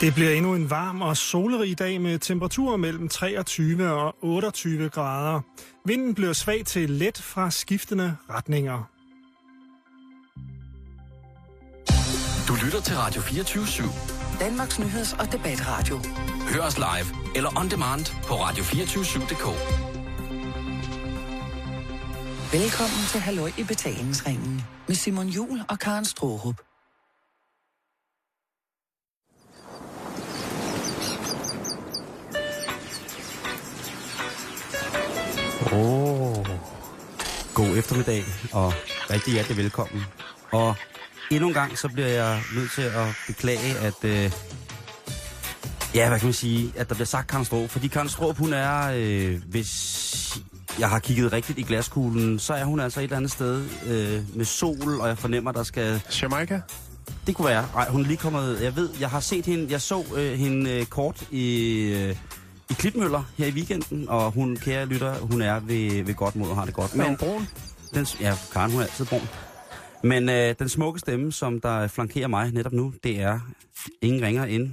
Det bliver endnu en varm og solrig dag med temperaturer mellem 23 og 28 grader. Vinden bliver svag til let fra skiftende retninger. Du lytter til Radio 24 /7. Danmarks nyheds- og debatradio. Hør os live eller on demand på radio247.dk. Velkommen til Halløj i betalingsringen med Simon Jul og Karen Strohrup. Oh. god eftermiddag, og rigtig hjertelig velkommen. Og endnu en gang, så bliver jeg nødt til at beklage, at... Øh, ja, hvad kan man sige? At der bliver sagt Karen Stroh. Fordi Karen Stroh, hun er, øh, hvis jeg har kigget rigtigt i glaskuglen, så er hun altså et eller andet sted øh, med sol, og jeg fornemmer, der skal... Jamaica? Det kunne være. Nej, hun er lige kommet... Jeg ved, jeg har set hende... Jeg så øh, hende øh, kort i... Øh, i Klitmøller her i weekenden, og hun, kære lytter, hun er ved, ved godt mod og har det godt. Men brun? Den, ja, Karen, hun er altid brun. Men øh, den smukke stemme, som der flankerer mig netop nu, det er ingen ringer end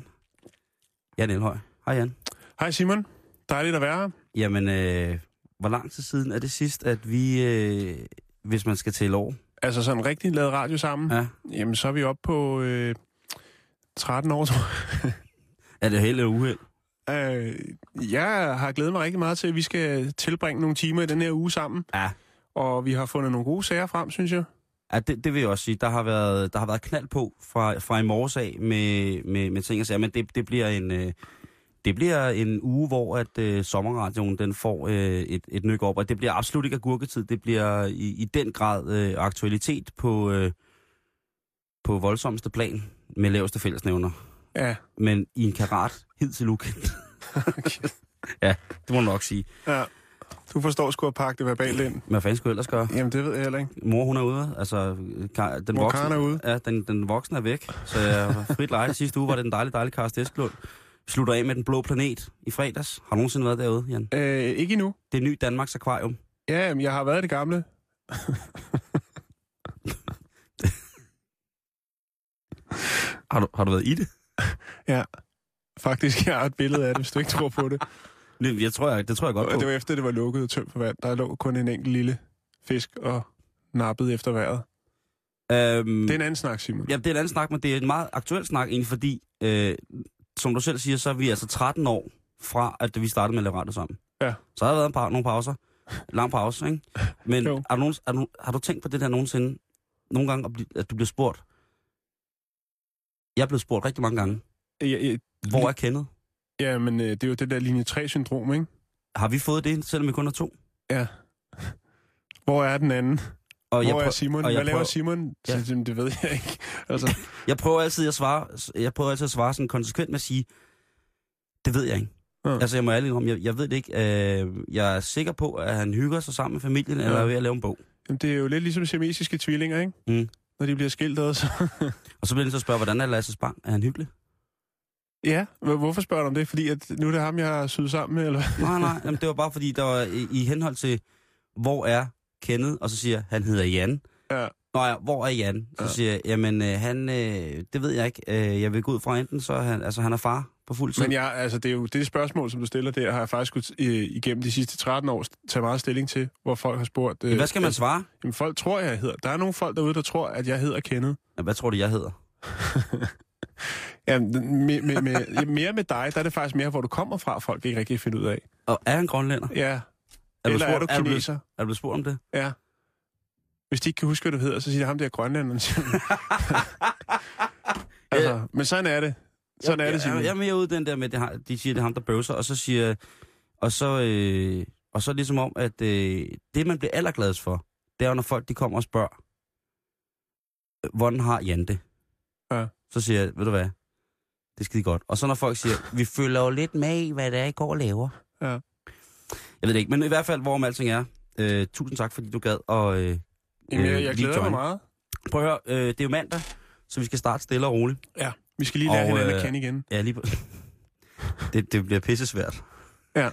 Jan Elhøj. Hej Jan. Hej Simon. Dejligt at være her. Jamen, øh, hvor lang tid siden er det sidst, at vi, øh, hvis man skal tælle år? Altså sådan rigtig lavet radio sammen? Ja. Jamen så er vi oppe på øh, 13 år, tror jeg. Er det helt uheld? Øh, jeg har glædet mig rigtig meget til, at vi skal tilbringe nogle timer i den her uge sammen. Ja. Og vi har fundet nogle gode sager frem, synes jeg. Ja, det, det vil jeg også sige. Der har været, der har været knald på fra, fra i morges af med, med, med ting og sager, men det, det bliver en... Øh, det bliver en uge, hvor at øh, sommerradioen den får øh, et, et nyk op, og det bliver absolut ikke agurketid. Det bliver i, i den grad øh, aktualitet på, øh, på voldsomste plan med laveste fællesnævner. Ja. Men i en karat hidtil ukendt. ja, det må du nok sige. ja. Du forstår sgu at pakke det verbalt ind. Hvad fanden skulle jeg ellers gøre? Jamen, det ved jeg heller ikke. Mor, hun er ude. Altså, Kar- den Mor voksne, Karen er ude. Ja, den, den voksne er væk. Så jeg var frit lejde. Sidste uge var det en dejlig, dejlig Karst Eskelund. Slutter af med den blå planet i fredags. Har du nogensinde været derude, Jan? Øh, ikke endnu. Det er ny Danmarks Akvarium. Ja, men jeg har været i det gamle. Har du, har du været i det? Ja. Faktisk, jeg har et billede af det, hvis du ikke tror på det. Jeg tror, jeg, det tror jeg godt Og på. det var efter, det var lukket og tømt for vand. Der lå kun en enkelt lille fisk og nappede efter vejret. Øhm, Det er en anden snak, Simon. Ja, det er en anden snak, men det er en meget aktuel snak egentlig, fordi, øh, som du selv siger, så er vi altså 13 år fra, at vi startede med at lave radio sammen. Ja. Så har der været en par, nogle pauser. Lang pause, ikke? Men er du, nogen, er du, har du tænkt på det der nogensinde, nogle gange, at du bliver spurgt? Jeg er blevet spurgt rigtig mange gange. Ja, ja, Hvor er kendet? ja men øh, det er jo det der linje 3-syndrom, ikke? Har vi fået det, selvom vi kun er to? Ja. Hvor er den anden? Og Hvor jeg, er prøv, Simon? og jeg Hvad laver prøver- Simon? Ja. Så, det ved jeg ikke. Altså, jeg prøver altid at svare, jeg prøver altid at svare sådan konsekvent med at sige, det ved jeg ikke. Ja. Altså, jeg må ærligt om, jeg, jeg ved det ikke. Øh, jeg er sikker på, at han hygger sig sammen med familien, ja. eller er ved at lave en bog. jamen, det er jo lidt ligesom siamesiske tvillinger, ikke? Mm. Når de bliver skilt ad, så... Og så bliver til at spørge, hvordan er Lasses Bang? Er han hyggelig? ja, hvor- hvorfor spørger du om det? Fordi at nu er det ham, jeg har syet sammen med, eller? Nej, nej, jamen, det var bare fordi, der var i, henhold til, hvor er Kenneth? Og så siger han hedder Jan. Ja. Nå ja, hvor er Jan? Så Ja. siger jeg, jamen øh, han, øh, det ved jeg ikke. Øh, jeg vil gå ud fra enten, så han, altså, han er far på fuld tid. Men jeg, altså, det er jo det spørgsmål, som du stiller der, har jeg faktisk skulle, øh, igennem de sidste 13 år tage meget stilling til, hvor folk har spurgt... Øh, Hvad skal man svare? Jamen, folk tror, jeg hedder... Der er nogle folk derude, der tror, at jeg hedder Kenneth. Ja, Hvad tror du, jeg hedder? Ja, med, med, med, mere med dig, der er det faktisk mere, hvor du kommer fra, folk ikke rigtig finde ud af. Og er han grønlænder? Ja, Er du eller er spurgt- du er du blevet- kineser? Er du blevet spurgt om det? Ja. Hvis de ikke kan huske, hvad du hedder, så siger de ham der grønlænderen. altså, men sådan er det. Sådan er det, jeg, Simon. jeg er mere ude den der med, det har, de siger, det er ham, der bøvser, og så siger, og så, øh, og så ligesom om, at øh, det, man bliver allergladest for, det er når folk de kommer og spørger, øh, hvordan har Jan det? Ja. Så siger jeg, ved du hvad, det er skide godt. Og så når folk siger, vi følger jo lidt med i, hvad det er, I går og laver. Ja. Jeg ved det ikke, men i hvert fald, hvorom alting er, øh, tusind tak, fordi du gad. Og, øh, Jamen, jeg, øh, jeg lige glæder mig meget. Prøv at høre, øh, det er jo mandag, så vi skal starte stille og roligt. Ja, vi skal lige lære Og, hinanden øh, at kende igen. Ja, lige på. det, det bliver pisse svært. Ja.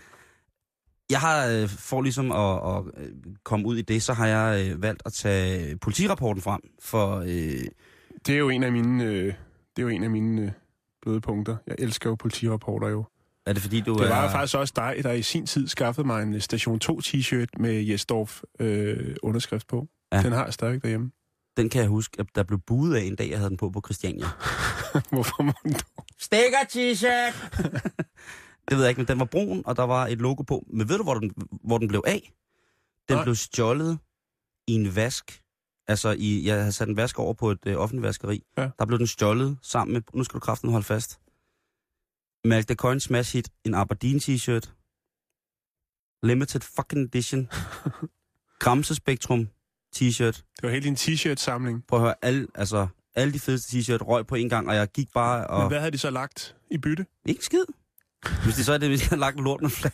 Jeg har, øh, for ligesom at, at øh, komme ud i det, så har jeg øh, valgt at tage politirapporten frem for... Øh, Det er jo en af mine, øh, det er jo en af mine øh, bløde punkter. Jeg elsker jo politirapporter jo. Er det fordi, du Det er... var jo faktisk også dig, der i sin tid skaffede mig en Station 2 t-shirt med Jesdorf øh, underskrift på. Ja. Den har jeg stadig derhjemme. Den kan jeg huske, at der blev buet af en dag, jeg havde den på på Christiania. Hvorfor må den Stikker t-shirt! det ved jeg ikke, men den var brun, og der var et logo på. Men ved du, hvor den, hvor den blev af? Den Nej. blev stjålet i en vask. Altså, i, jeg havde sat en vask over på et øh, offentligt vaskeri. Ja. Der blev den stjålet sammen med, nu skal du kraften holde fast, Malk the Coin Smash Hit, en Aberdeen t-shirt, Limited fucking edition, Gramse Spektrum t-shirt. Det var helt din t-shirt-samling. Prøv at høre, alle, altså, alle de fedeste t-shirt røg på en gang, og jeg gik bare og... Men hvad havde de så lagt i bytte? Ikke en skid. Hvis det så er det, hvis jeg har lagt lort med flag.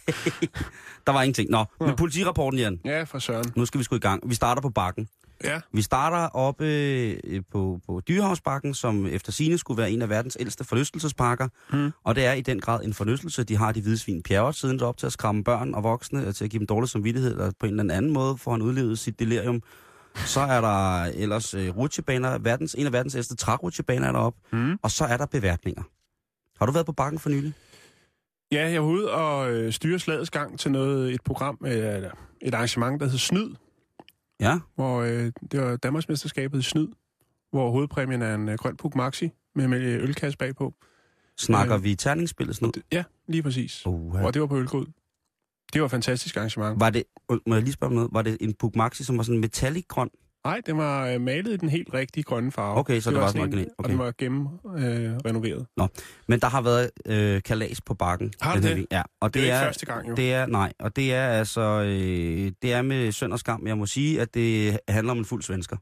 der var ingenting. Nå, men politirapporten, Jan. Ja, for søren. Nu skal vi sgu i gang. Vi starter på bakken. Ja, Vi starter oppe øh, på, på Dyrehavsbakken, som efter sine skulle være en af verdens ældste forlystelsesparker. Mm. Og det er i den grad en forlystelse. De har de hvide svin pjerret siden op til at skræmme børn og voksne, og til at give dem dårlig samvittighed, og på en eller anden måde får han udlevet sit delirium. Så er der ellers øh, rutsjebaner, verdens, en af verdens ældste trærutsjebaner er deroppe. Mm. Og så er der beværtninger. Har du været på bakken for nylig? ja jeg var ude og øh, styre slagets gang til noget, et program, øh, et arrangement, der hed Snyd, Ja. hvor øh, det var Danmarksmesterskabet i Snyd, hvor hovedpræmien er en øh, grøn puk maxi med, med ølkasse bagpå. Snakker Øh, vi terningsspillet det, ja, lige præcis. noget? Og det var på Ølgrud. Det var et fantastisk arrangement. Var det, må jeg lige spørge om noget? Var det en Puk Maxi, som var sådan metallic grøn? Nej, den var øh, malet i den helt rigtige grønne farve. Okay, så det var sådan en- original. Og Okay. den var gennem øh, renoveret. Men der har været øh, kalas på bakken. Har den det? week- Ja, og Det, det, er er, ikke første gang, jo. det er, nej, og det er altså, øh, det er med synd og skam. Jeg må sige, at det handler om en fuld svensker.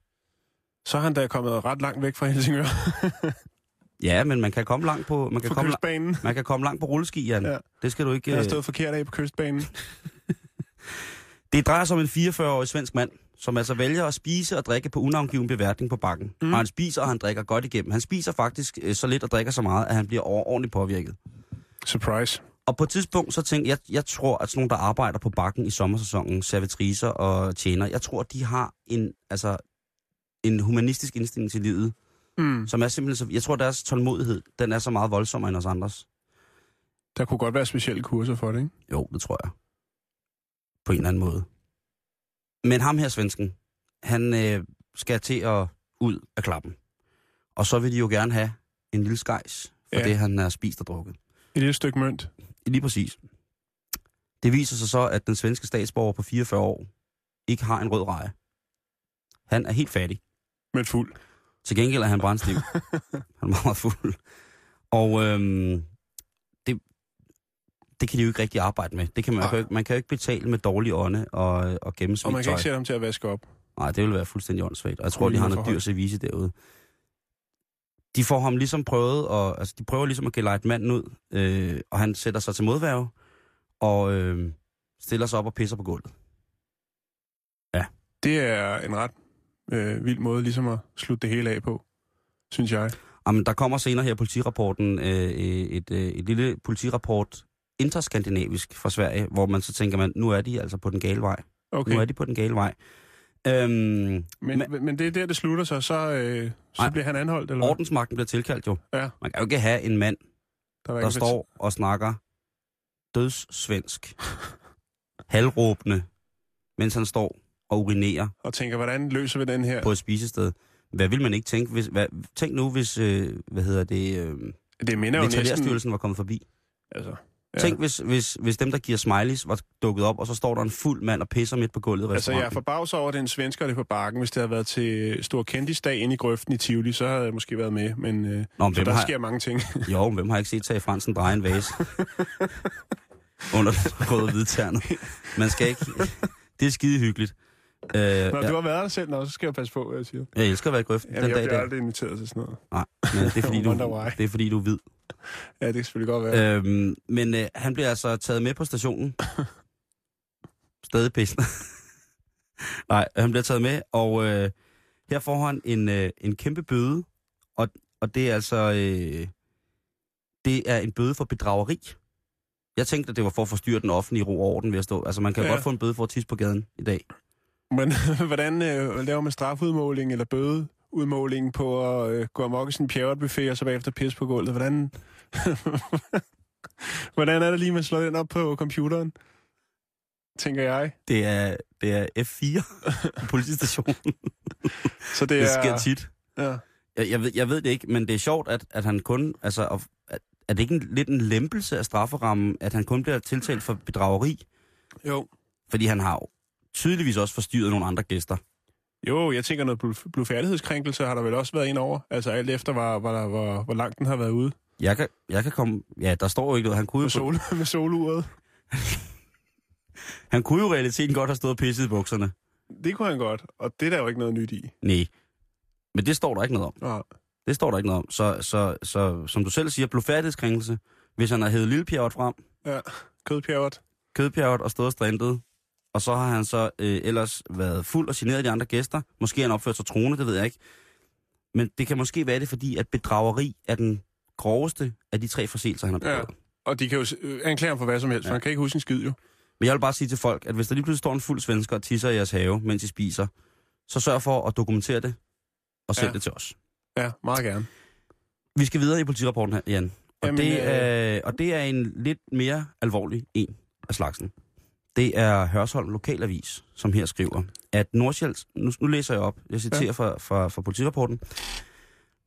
Så er han da kommet ret langt væk fra Helsingør. Ja, men man kan komme langt på, man kan På komme, kystbanen. man kan komme langt på rulleski, Jan. Ja. Det skal du ikke... Jeg har Øh, stået forkert af på kystbanen. Det drejer sig om en 44-årig svensk mand, som altså vælger at spise og drikke på unavngiven beværtning på bakken. Mm. Og han spiser, og han drikker godt igennem. Han spiser faktisk øh, så lidt og drikker så meget, at han bliver ordentligt påvirket. Surprise. Og på et tidspunkt, så tænkte jeg, jeg tror, at sådan nogle, der arbejder på bakken i sommersæsonen, servitriser og tjener, jeg tror, de har en, altså, en humanistisk indstilling til livet, Mm. som er simpelthen så, jeg tror, deres tålmodighed, den er så meget voldsommere end os andres. Der kunne godt være specielle kurser for det, ikke? Jo, det tror jeg. På en eller anden måde. Men ham her, svensken, han øh, skal til at ud af klappen. Og så vil de jo gerne have en lille skejs for Ja. det, han har spist og drukket. Et lille stykke mønt. Lige præcis. Det viser sig så, at den svenske statsborger på 44 år ikke har en rød reje. Han er helt fattig. Men fuld. Til gengæld er han brændstiv. han er meget, fuld. Og øhm, det, det kan de jo ikke rigtig arbejde med. Det kan man, man, kan, jo ikke- man kan jo ikke betale med dårlig ånde og, og Og gennemsnit man kan tøj. ikke sætte ham til at vaske op. Nej, det vil være fuldstændig åndssvagt. Og jeg tror, de har noget dyr service derude. De får ham ligesom prøvet, og, altså de prøver ligesom at gelejte manden ud, øh, og han sætter sig til modværge, og øh, stiller sig op og pisser på gulvet. Det er en ret øh, vild måde ligesom at slutte det hele af på, synes jeg. Jamen, der kommer senere her i politirapporten øh, et, øh, et lille politirapport interskandinavisk fra Sverige, hvor man så tænker man, nu er de altså på den gale vej. Okay. Nu er de på den gale vej. Øhm, Men, men, men det er der, det slutter sig, så, øh, så Nej. bliver han anholdt, eller ordensmagten bliver tilkaldt jo. Ja. Man kan jo ikke have en mand, Der, der står og snakker dødssvensk, halvråbende, mens han står og urinerer Og tænker, hvordan løser vi den her? på et spisested. Hvad vil man ikke tænke? Hvis, hvad, tænk nu, hvis, øh, hvad hedder det, øh, Det minder jo næsten... Var kommet forbi. Altså, Ja. Tænk, hvis, hvis, hvis dem, der giver smileys, var dukket op, og så står der en fuld mand og pisser midt på gulvet Altså, jeg er forbavset over, at det er en svensker, det på bakken. Hvis det havde været til stor kendisdag inde i grøften i Tivoli, så havde jeg måske været med. Men øh, Nå, men der har, sker mange ting. jo, hvem har ikke set Tage Fransen dreje en vase under den røde hvidtærne? Man skal ikke... Det er skide hyggeligt. Øh, Nå, ja, du har været der selv, så skal jeg passe på, hvad jeg siger. jeg elsker at være i grøften Jamen, den jeg dag i bliver aldrig inviteret til sådan noget. Nej, men det er fordi, du, det er, fordi du er hvid. Ja, det kan selvfølgelig godt være. Øhm, men øh, han bliver altså taget med på stationen. Stadig pissen. Nej, han bliver taget med, og øh, her får han en, øh, en kæmpe bøde, og, og det er altså øh, det er en bøde for bedrageri. Jeg tænkte, at det var for at forstyrre den offentlige ro og orden ved at stå. Altså, man kan. Ja. godt få en bøde for at tisse på gaden i dag. Men hvordan øh, laver man strafudmåling eller bøde kalorieudmålingen på at øh, gå amok i sin pjerretbuffet og så bagefter pisse på gulvet. Hvordan, hvordan er det lige, man slår den op på computeren? Tænker jeg. Det er, det er F4 på politistationen. Så det, Det er... sker tit. Ja. Jeg, jeg, ved, jeg ved det ikke, men det er sjovt, at, at han kun... Altså, at, er det ikke en, lidt en lempelse af strafferammen, at han kun bliver tiltalt for bedrageri? Jo. Fordi han har tydeligvis også forstyrret nogle andre gæster. Jo, jeg tænker noget blu- blufærdighedskrænkelse har der vel også været ind over. Altså alt efter, hvor, hvor, hvor, hvor langt den har været ude Jeg kan, jeg kan komme... Ja, der står jo ikke noget. Han kunne med, jo, sol, med soluret. han kunne jo i realiteten godt have stået og pisset i bukserne. Det kunne han godt, og det er der jo ikke noget nyt i. Nej. Men det står der ikke noget om. Nå, Det står der ikke noget om. Så, så, så som du selv siger, blodfærdighedskrænkelse. Hvis han har hævet lillepjerret frem, ja, kødpjerret. kødpjerret og stået og strandet, og så har han så øh, ellers været fuld og generet de andre gæster. Måske har han opført sig troende, det ved jeg ikke. Men det kan måske være det, fordi at bedrageri er den groveste af de tre forseelser, han har Ja. begået. Og de kan jo øh, anklage ham for hvad som helst, ja. Ja. for han kan ikke huske en skid jo. Men jeg vil bare sige til folk, at hvis der lige pludselig står en fuld svensker og tisser i jeres have, mens I spiser, så sørg for at dokumentere det, og send Ja. ja. det til os. Ja, meget gerne. Vi skal videre i politirapporten her, Jan. Og, Jamen, det øh, er, og det er en lidt mere alvorlig en af slagsen. Det er Hørsholm Lokalavis, som her skriver, at Nordsjællands... Nu, nu læser jeg op. Jeg citerer Ja. fra, fra, fra politirapporten.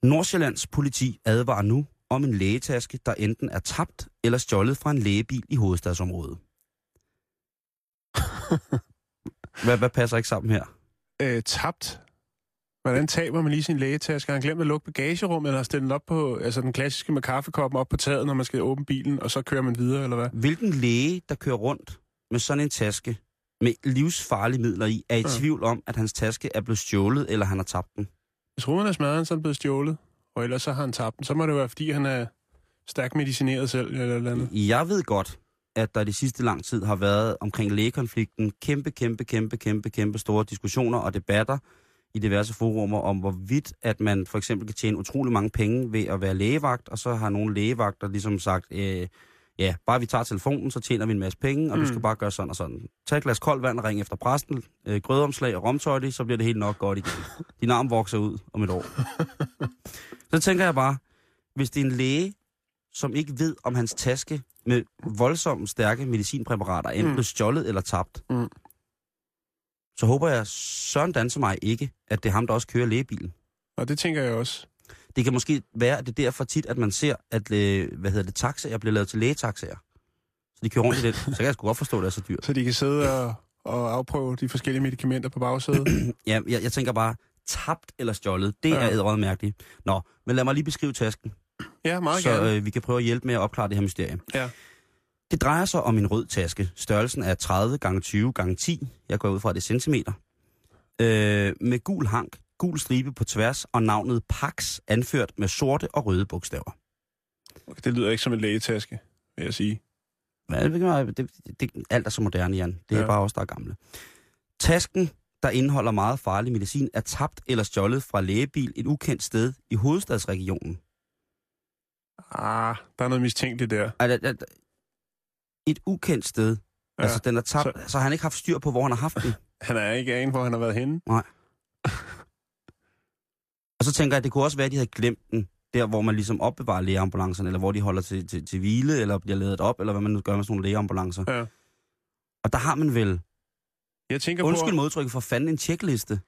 Nordsjællands politi advarer nu om en lægetaske, der enten er tabt eller stjålet fra en lægebil i hovedstadsområdet. hvad, hvad passer ikke sammen her? Øh, tabt. Hvordan taber man lige sin lægetaske? Har han glemt at lukke bagagerummet, eller har stillet den op på, altså den klassiske med kaffekoppen op på taget, når man skal åbne bilen, og så kører man videre, eller hvad? Hvilken læge, der kører rundt med sådan en taske med livsfarlige midler i, er i Ja. tvivl om, at hans taske er blevet stjålet, eller han har tabt den? Hvis ruden er smadret, så er den blevet stjålet, og ellers så har han tabt den. Så må det være, fordi han er stærkt medicineret selv, eller eller andet. Jeg ved godt, at der de sidste lang tid har været omkring lægekonflikten kæmpe, kæmpe, kæmpe, kæmpe, kæmpe store diskussioner og debatter i diverse forumer om, hvorvidt at man for eksempel kan tjene utrolig mange penge ved at være lægevagt, og så har nogle lægevagter ligesom sagt, øh, ja, bare vi tager telefonen, så tjener vi en masse penge, og mm. Du skal bare gøre sådan og sådan. Tag et glas koldt vand og ring efter præsten, øh, grødomslag og romtøjte, så bliver det helt nok godt igen. Din arm vokser ud om et år. så tænker jeg bare, hvis det er en læge, som ikke ved, om hans taske med voldsomt stærke medicinpræparater enten Mm. blev stjålet eller tabt, Mm. så håber jeg, Søren danser mig ikke, at det er ham, der også kører lægebilen. Og det tænker jeg også. Det kan måske være, at det er derfor tit, at man ser, at øh, hvad hedder det, taxaer bliver lavet til lægetaxaer. Så de kører rundt i det. Så kan jeg sgu godt forstå, at det er så dyrt. Så de kan sidde og, og afprøve de forskellige medicamenter på bagsædet. Ja, jeg, jeg tænker bare, tabt eller stjålet, det Ja. er ædret mærkeligt. Nå, men lad mig lige beskrive tasken, ja, meget så gerne. øh, vi kan prøve at hjælpe med at opklare det her mysterie. Ja. Det drejer sig om en rød taske. Størrelsen er 30 gange 20 gange 10. Jeg går ud fra, det er centimeter. Øh, med gul hank, gul stribe på tværs og navnet Pax anført med sorte og røde bogstaver. Okay, det lyder ikke som en lægetaske, vil jeg sige. Hvad, det, det, det, alt er så moderne, Jan. Det er Ja. bare os, der er gamle. Tasken, der indeholder meget farlig medicin, er tabt eller stjålet fra lægebil et ukendt sted i hovedstadsregionen. Ah, der er noget mistænkeligt der. Er er Et ukendt sted. Ja. Altså, den er tabt, Så- så... han ikke haft styr på, hvor han har haft den. Han er ikke anen, hvor han har været henne. Og så tænker jeg, at det kunne også være, at de havde glemt den, der hvor man ligesom opbevarer lægeambulancerne, eller hvor de holder til, til, til hvile, eller bliver ladet op, eller hvad man nu gør med sådan nogle lægeambulancer. Ja. Og der har man vel, Jeg tænker undskyld på... modtrykket, for fanden en tjekliste,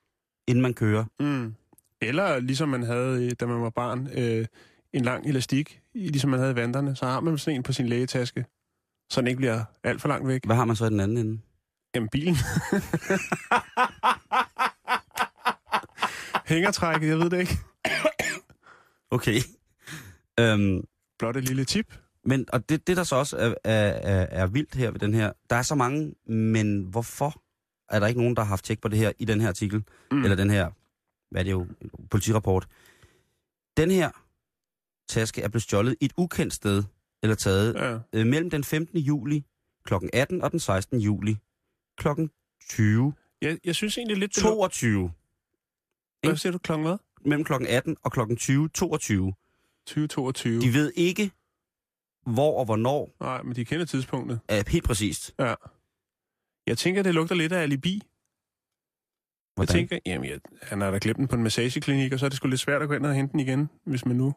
inden man kører. Mm. Eller ligesom man havde, øh, da man var barn, øh, en lang elastik, i- ligesom man havde i vanderne, så har man sådan en på sin lægetaske, så den ikke bliver alt for langt væk. Hvad har man så i den anden ende? Jamen, bilen. Hængertrækket, jeg ved det ikke. Okay. øhm, Blot et lille tip. men, og det, det der så også er, er, er, er vildt her ved den her, der er så mange, men hvorfor er der ikke nogen, der har haft tjek på det her i den her artikel, Mm. eller den her, hvad er det jo, politirapport. Den her taske er blevet stjålet i et ukendt sted, eller taget Ja. øh, mellem den 15. juli kl. 18 og den 16. juli kl. 20. Jeg, jeg synes egentlig lidt... det lå- 22. Hvad siger du klokken hvad? Mellem kl. 18 og kl. 20. 22. 2022. De ved ikke, hvor og hvornår, Nej, men de kender tidspunktet. er helt præcist. Ja. Jeg tænker, det lugter lidt af alibi. Jeg tænker, jamen, jeg, han har da glemt den på en massageklinik, og så er det sgu lidt svært at gå ind og hente den igen, hvis man nu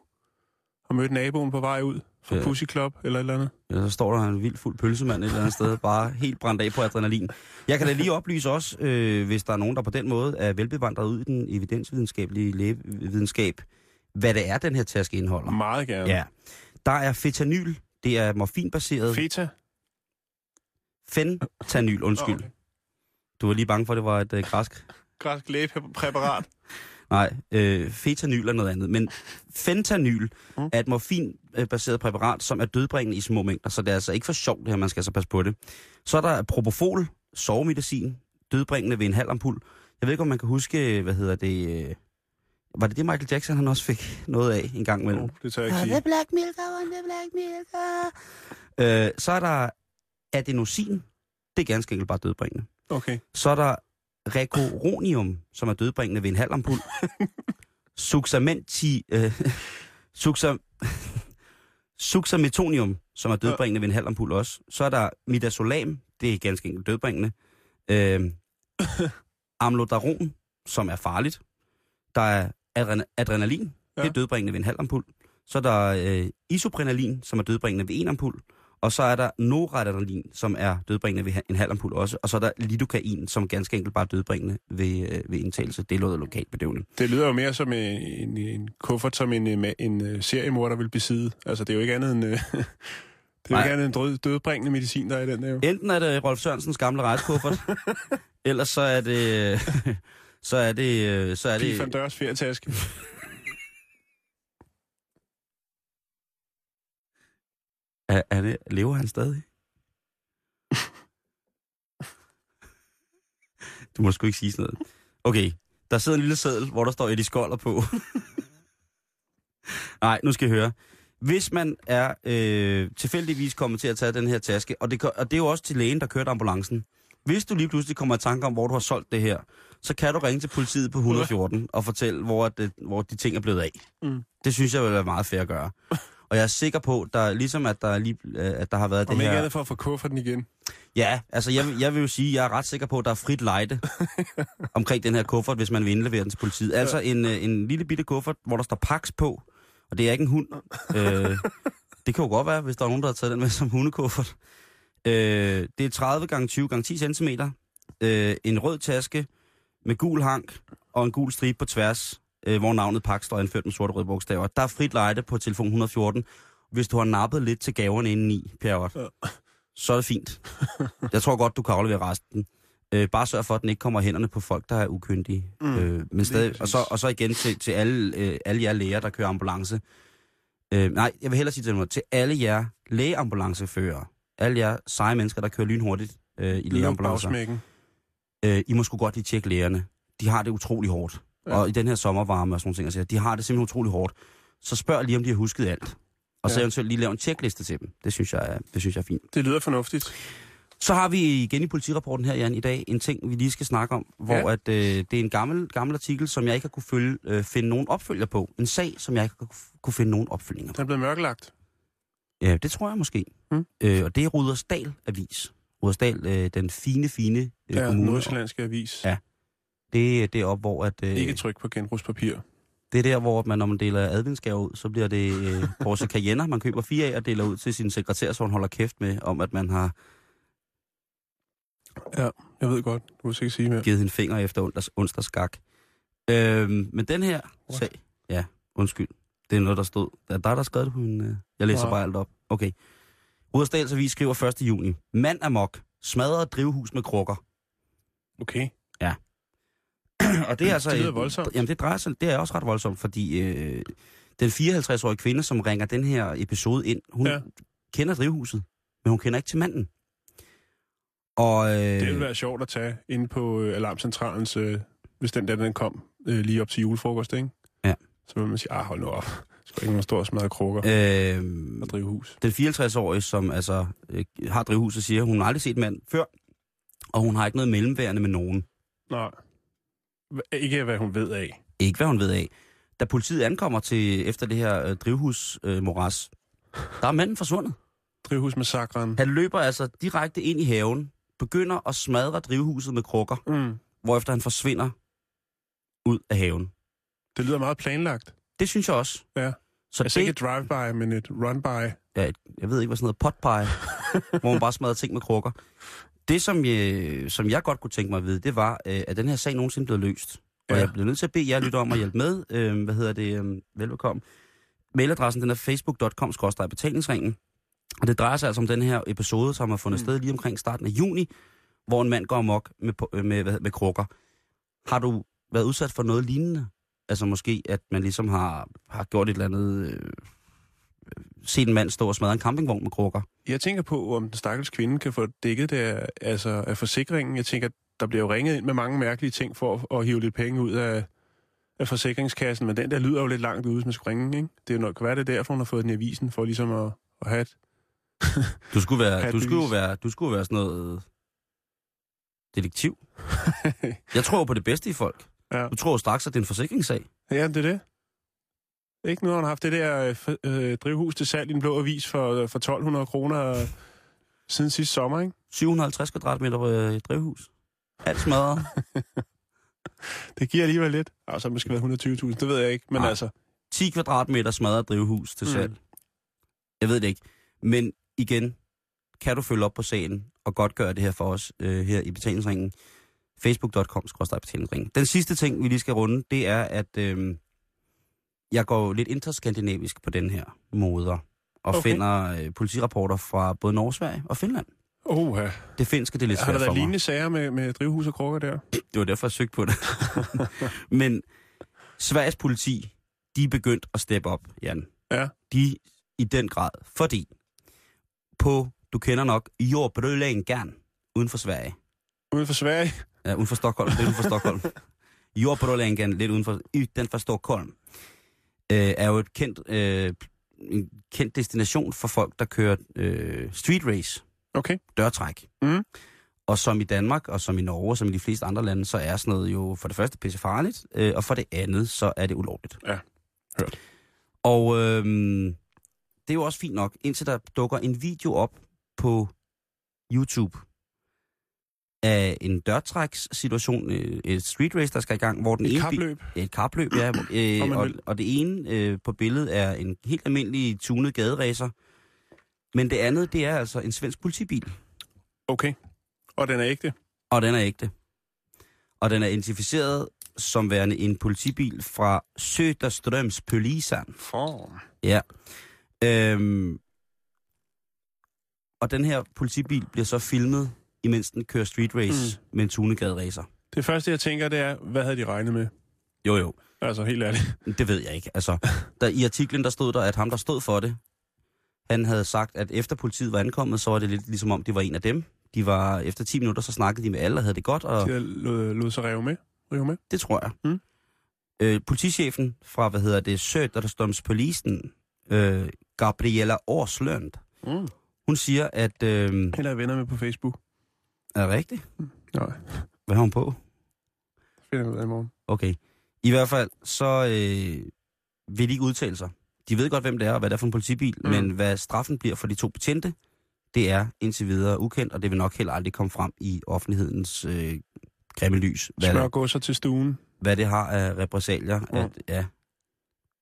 har mødt naboen på vej ud fra Ja. Pussy Club eller et eller andet. Ja, så står der en vild fuld pølsemand et eller andet sted, bare helt brændt af på adrenalin. Jeg kan da lige oplyse også, øh, hvis der er nogen, der på den måde er velbevandret ud i den evidensvidenskabelige lægevidenskab, hvad det er, den her taske indeholder. Meget gerne. Ja. Der er fentanyl, det er morfinbaseret Feta? fentanyl, undskyld. Okay. Du var lige bange for, at det var et øh, græsk Græsk lægepræparat. Nej, øh, fetanyl er noget andet. Men fentanyl Mm. er et morfinbaseret præparat, som er dødbringende i små mængder, så det er altså ikke for sjovt, det her, man skal altså passe på det. Så er der propofol, sovemedicin, dødbringende ved en halv ampul. Jeg ved ikke, om man kan huske, hvad hedder det... Øh, var det det, Michael Jackson han også fik noget af en gang imellem? Oh, det tør jeg ikke sige. Black Milk, the Black Milk. Øh, så er der adenosin, det er ganske enkelt bare dødbringende. Okay. Så er der recoronium, som er dødbringende ved en halv ampul. Suxamenti... Øh, suxa, suxametonium, som er dødbringende ved en halv ampul også. Så er der midazolam, det er ganske enkelt dødbringende. Øh, amlodaron, som er farligt. Der er adren- adrenalin, ja. det er dødbringende ved en halv ampul. Så er der øh, isoprenalin, som er dødbringende ved en ampul. Og så er der noradrenalin, som er dødbringende ved en halv ampul også. Og så er der lidocain, som ganske enkelt bare er dødbringende ved, øh, ved indtagelse. Det lå lokalt bedøvende. Det lyder jo mere som en, en, en kuffert, som en, en, en øh, seriemorder vil besidde. Altså, det er jo ikke andet end... Øh, det er jo Nej. ikke andet end død, dødbringende medicin, der er i den der jo. Enten er det Rolf Sørensens gamle rejskuffert, ellers så er det... så er det... Så er det Dørs ferietaske. Er, er det, lever han stadig? Du må sgu ikke sige sådan noget. Okay, der sidder en lille seddel, hvor der står Eddie Skoller på. Nej, nu skal I høre. Hvis man er øh, tilfældigvis kommet til at tage den her taske, og det, og det er jo også til lægen, der kørte ambulancen. Hvis du lige pludselig kommer i tanke om, hvor du har solgt det her, så kan du ringe til politiet på 114 og fortælle, hvor, det, hvor de ting er blevet af. Mm. Det synes jeg vil være meget fair at gøre. Og jeg er sikker på, der, ligesom at der, lige, øh, at der har været Om det ikke her... andet for at få kufferten igen. Ja, altså jeg, vil- jeg vil jo sige, jeg er ret sikker på, at der er frit lejde omkring den her kuffert, hvis man vil indlevere den til politiet. Altså en, øh, en lille bitte kuffert, hvor der står Pax på, og det er ikke en hund. øh, det kan jo godt være, hvis der er nogen, der har taget den med som hundekuffert. Øh, det er 30 gange 20 gange 10 cm. Øh, en rød taske med gul hank og en gul stribe på tværs, øh, hvor navnet Pax står anført med sorte røde bogstaver. Der er frit lejde på telefon 114, hvis du har nappet lidt til gaverne indeni, Per Ja. så er det fint. Jeg tror godt, du kan aflevere resten. Øh, bare sørg for, at den ikke kommer i hænderne på folk, der er ukyndige. Mm, øh, men stadig, og, så, og så igen til, til alle, øh, alle jer læger, der kører ambulance. Øh, nej, jeg vil hellere sige til dem, til alle jer lægeambulancefører, alle jer seje mennesker, der kører lynhurtigt øh, i lægeambulancer, øh, I må sgu godt lige tjekke lægerne. De har det utrolig hårdt. Ja. Ja. Og i den her sommervarme og sådan nogle ting, altså, de har det simpelthen utrolig hårdt. Så spørg lige, om de har husket alt. Og så Ja. eventuelt lige lave en tjekliste til dem. Det synes jeg er, det synes jeg er fint. Det lyder fornuftigt. Så har vi igen i politirapporten her, Jan, i dag en ting, vi lige skal snakke om, hvor Ja. at, øh, det er en gammel, gammel artikel, som jeg ikke har kunne følge, øh, finde nogen opfølger på. En sag, som jeg ikke har kunne- finde nogen opfølgninger på. Den er blevet mørkelagt. Ja, det tror jeg måske. Mm. Øh, og det er Rudersdal Avis. Rudersdal, øh, den fine, fine øh, Ja, kommune. Nordsjællandske Avis. Ja. Det, det er op, hvor at, øh, Ikke tryk på genbrugspapir. det er der, hvor man, når man deler adventsgave ud, så bliver det øh, Porsche Cayenne, man køber fire af og deler ud til sin sekretær, så hun holder kæft med, om at man har Ja, jeg ved godt. Du vil ikke sige mere. givet hende finger efter onsdags, onsdagsgak. Øhm, men den her What? sag... Ja, undskyld. Det er noget, der stod... Er der, der har skrevet det på min... Øh, jeg læser Nej. bare alt op. Okay. Rudersdals Avis skriver 1. juni. Mand amok. Smadret drivhus med krukker. Okay. Og det er altså... Det lyder voldsomt. Jamen, det, drejer sig, det er også ret voldsomt, fordi øh, den 54-årige kvinde, som ringer den her episode ind, hun Ja. kender drivhuset, men hun kender ikke til manden. Og, øh, Det ville være sjovt at tage inde på øh, alarmcentralens, øh, hvis den der den kom øh, lige op til julefrokost, ikke? Ja. Så vil man sige, ah, hold nu op. Skal ikke nogen stå og smadre krukker øh, og drive hus. den 54-årige, som altså øh, har drivhuset, siger, hun har aldrig set mand før, og hun har ikke noget mellemværende med nogen. Nej. Ikke hvad hun ved af. Ikke hvad hun ved af. Da politiet ankommer til efter det her øh, drivhus øh, der er manden forsvundet. Drivhusmassakren. Han løber altså direkte ind i haven, begynder at smadre drivhuset med krukker, Mm. hvorefter han forsvinder ud af haven. Det lyder meget planlagt. Det synes jeg også. Ja. Så Altså det, ikke et drive-by, men et run-by. ja, et- jeg ved ikke, hvad sådan noget potpie, hvor man bare smadrer ting med krukker. Det, som jeg, som jeg godt kunne tænke mig at vide, det var, øh, at den her sag nogensinde blev løst. Og Ja. jeg bliver nødt til at bede jer lytte om at hjælpe med. Øh, hvad hedder det? Øh, velbekomme. Mailadressen den er facebook.com betalingsringen. Og det drejer sig altså om den her episode, som har fundet Mm. sted lige omkring starten af juni, hvor en mand går amok med, øh, med, med, med krukker. Har du været udsat for noget lignende? Altså måske, at man ligesom har, har gjort et eller andet... Øh, set en mand stå og smadre en campingvogn med krukker. Jeg tænker på, om den stakkels kvinde kan få dækket det af, altså af forsikringen. Jeg tænker, der bliver jo ringet ind med mange mærkelige ting for at, at hive lidt penge ud af, af forsikringskassen, men den der lyder jo lidt langt ude, hvis man skulle ringe, ikke? Det er nok, hvad er det derfor, hun har fået den i avisen, for ligesom at, at have et... Du skulle, være, du skulle være, du skulle være sådan noget detektiv. Jeg tror på det bedste i folk. Ja. Du tror straks, at det er en forsikringssag. ja, det er det. Ikke nu har hun haft det der øh, øh, drivhus til salg i en blå avis for, for 1200 kroner øh, siden sidste sommer, ikke? 750 kvadratmeter øh, drivhus. Alt smadret. Det giver alligevel lidt. Og så måske været 120.000, det ved jeg ikke. Men Nej. altså, 10 kvadratmeter smadret drivhus til Mm. salg. Jeg ved det ikke. Men igen, kan du følge op på sagen og godt gøre det her for os øh, her i betalingsringen. Facebook.com betalingsringen. Den sidste ting, vi lige skal runde, det er, at øh, jeg går lidt interskandinavisk på den her moder og Okay. finder øh, politirapporter fra både Norge, Sverige og Finland. oh, ja. Det finske, det er lidt har svært der for været mig. lignende sager med, med drivhus og krukker der? Det var derfor, jeg søgte på det. Men Sveriges politi, de er begyndt at steppe op, Jan. Ja. De i den grad. Fordi på, du kender nok, Jordbrølängen uden for Sverige. Uden for Sverige? Ja, uden for Stockholm. Lidt uden for Stockholm. Jordbrølängen, lidt uden for, uden for Stockholm, øh, er jo et kendt, øh, en kendt destination for folk, der kører øh, street race, Okay. dørtræk. Mhm. Og som i Danmark, og som i Norge, og som i de fleste andre lande, så er sådan noget jo for det første pissefarligt, øh, og for det andet, så er det ulovligt. Ja, hørt. Og øh, det er jo også fint nok, indtil der dukker en video op på YouTube af en dørtrækssituation, øh, et street race, der skal i gang, hvor den Et ene kapløb? Bil, et kapløb, ja. Øh, og, og det ene øh, på billedet er en helt almindelig tunet gaderæser, men det andet, det er altså en svensk politibil. Okay. Og den er ægte? Og den er ægte. Og den er identificeret som værende en politibil fra Söderströms Polisan. For. Ja. Øhm, og den her politibil bliver så filmet, imens den kører street race mm. med en tunegade racer. Det første, jeg tænker, det er, hvad havde de regnet med? Jo, jo. Altså, helt ærligt. Det ved jeg ikke. Altså, der, I artiklen der stod der, at ham, der stod for det, han havde sagt, at efter politiet var ankommet, så var det lidt ligesom om, det var en af dem. De var, efter 10 minutter, så snakkede de med alle og havde det godt, og De lod, lod sig rive med. Rive med. det tror jeg. Mm. Øh, politichefen fra, hvad hedder det, Söderströms Polisen, øh, Gabriella Årslund, Mm. hun siger, at... Øh, er venner med på Facebook. Er det rigtigt? Nej, Hvad har hun på? det finder ud af i morgen. Okay. I hvert fald, så øh, vil de ikke udtale sig. De ved godt, hvem det er, og hvad det er for en politibil, Mm. men hvad straffen bliver for de to betjente, det er indtil videre ukendt, og det vil nok heller aldrig komme frem i offentlighedens øh, grimme lys, hvad, Smør gåser til stuen. hvad det har af repressalier, Mm. at, ja,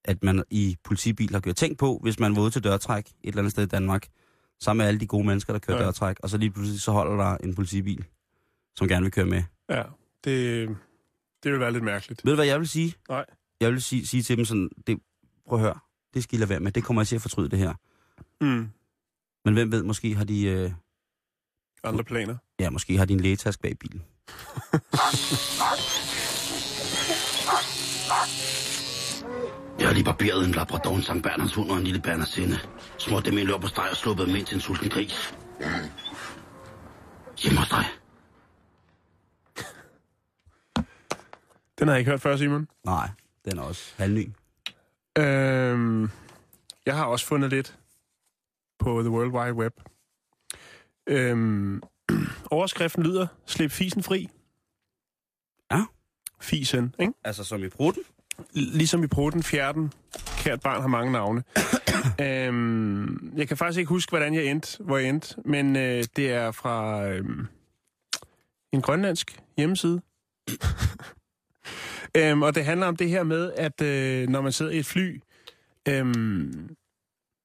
at man i politibil har gjort tænkt på, hvis man var ude til dørtræk et eller andet sted i Danmark, sammen med alle de gode mennesker, der kører Ja. dørtræk, og så lige pludselig så holder der en politibil, som gerne vil køre med. Ja, det, det vil være lidt mærkeligt. Ved du, hvad jeg vil sige? Nej. Jeg vil sige, sige til dem sådan, det, prøv at høre, det skal I lade være med, det kommer jeg til at fortryde det her. Mm. Men hvem ved, måske har de, øh, Andre planer. ja, måske har de en lægetask bag bilen. Jeg har lige barberet en labrador, en Sankt Bernhards hund og en lille bernersinde. Smurt dem i løb på steg og sluppet dem ind til en sulten gris. Hjemme hos dig. Den har jeg ikke hørt før, Simon. Nej, den er også halvny. Øhm, jeg har også fundet lidt på The World Wide Web. Øhm, overskriften lyder, slip fisen fri. Ja. Fisen, ikke? Altså som i prutten? Ligesom i Proten, fjerden. Kært barn har mange navne. øhm, jeg kan faktisk ikke huske, hvordan jeg endte, hvor jeg endte, men øh, det er fra øhm, en grønlandsk hjemmeside. Øhm, og det handler om det her med, at øh, når man sidder i et fly, øhm,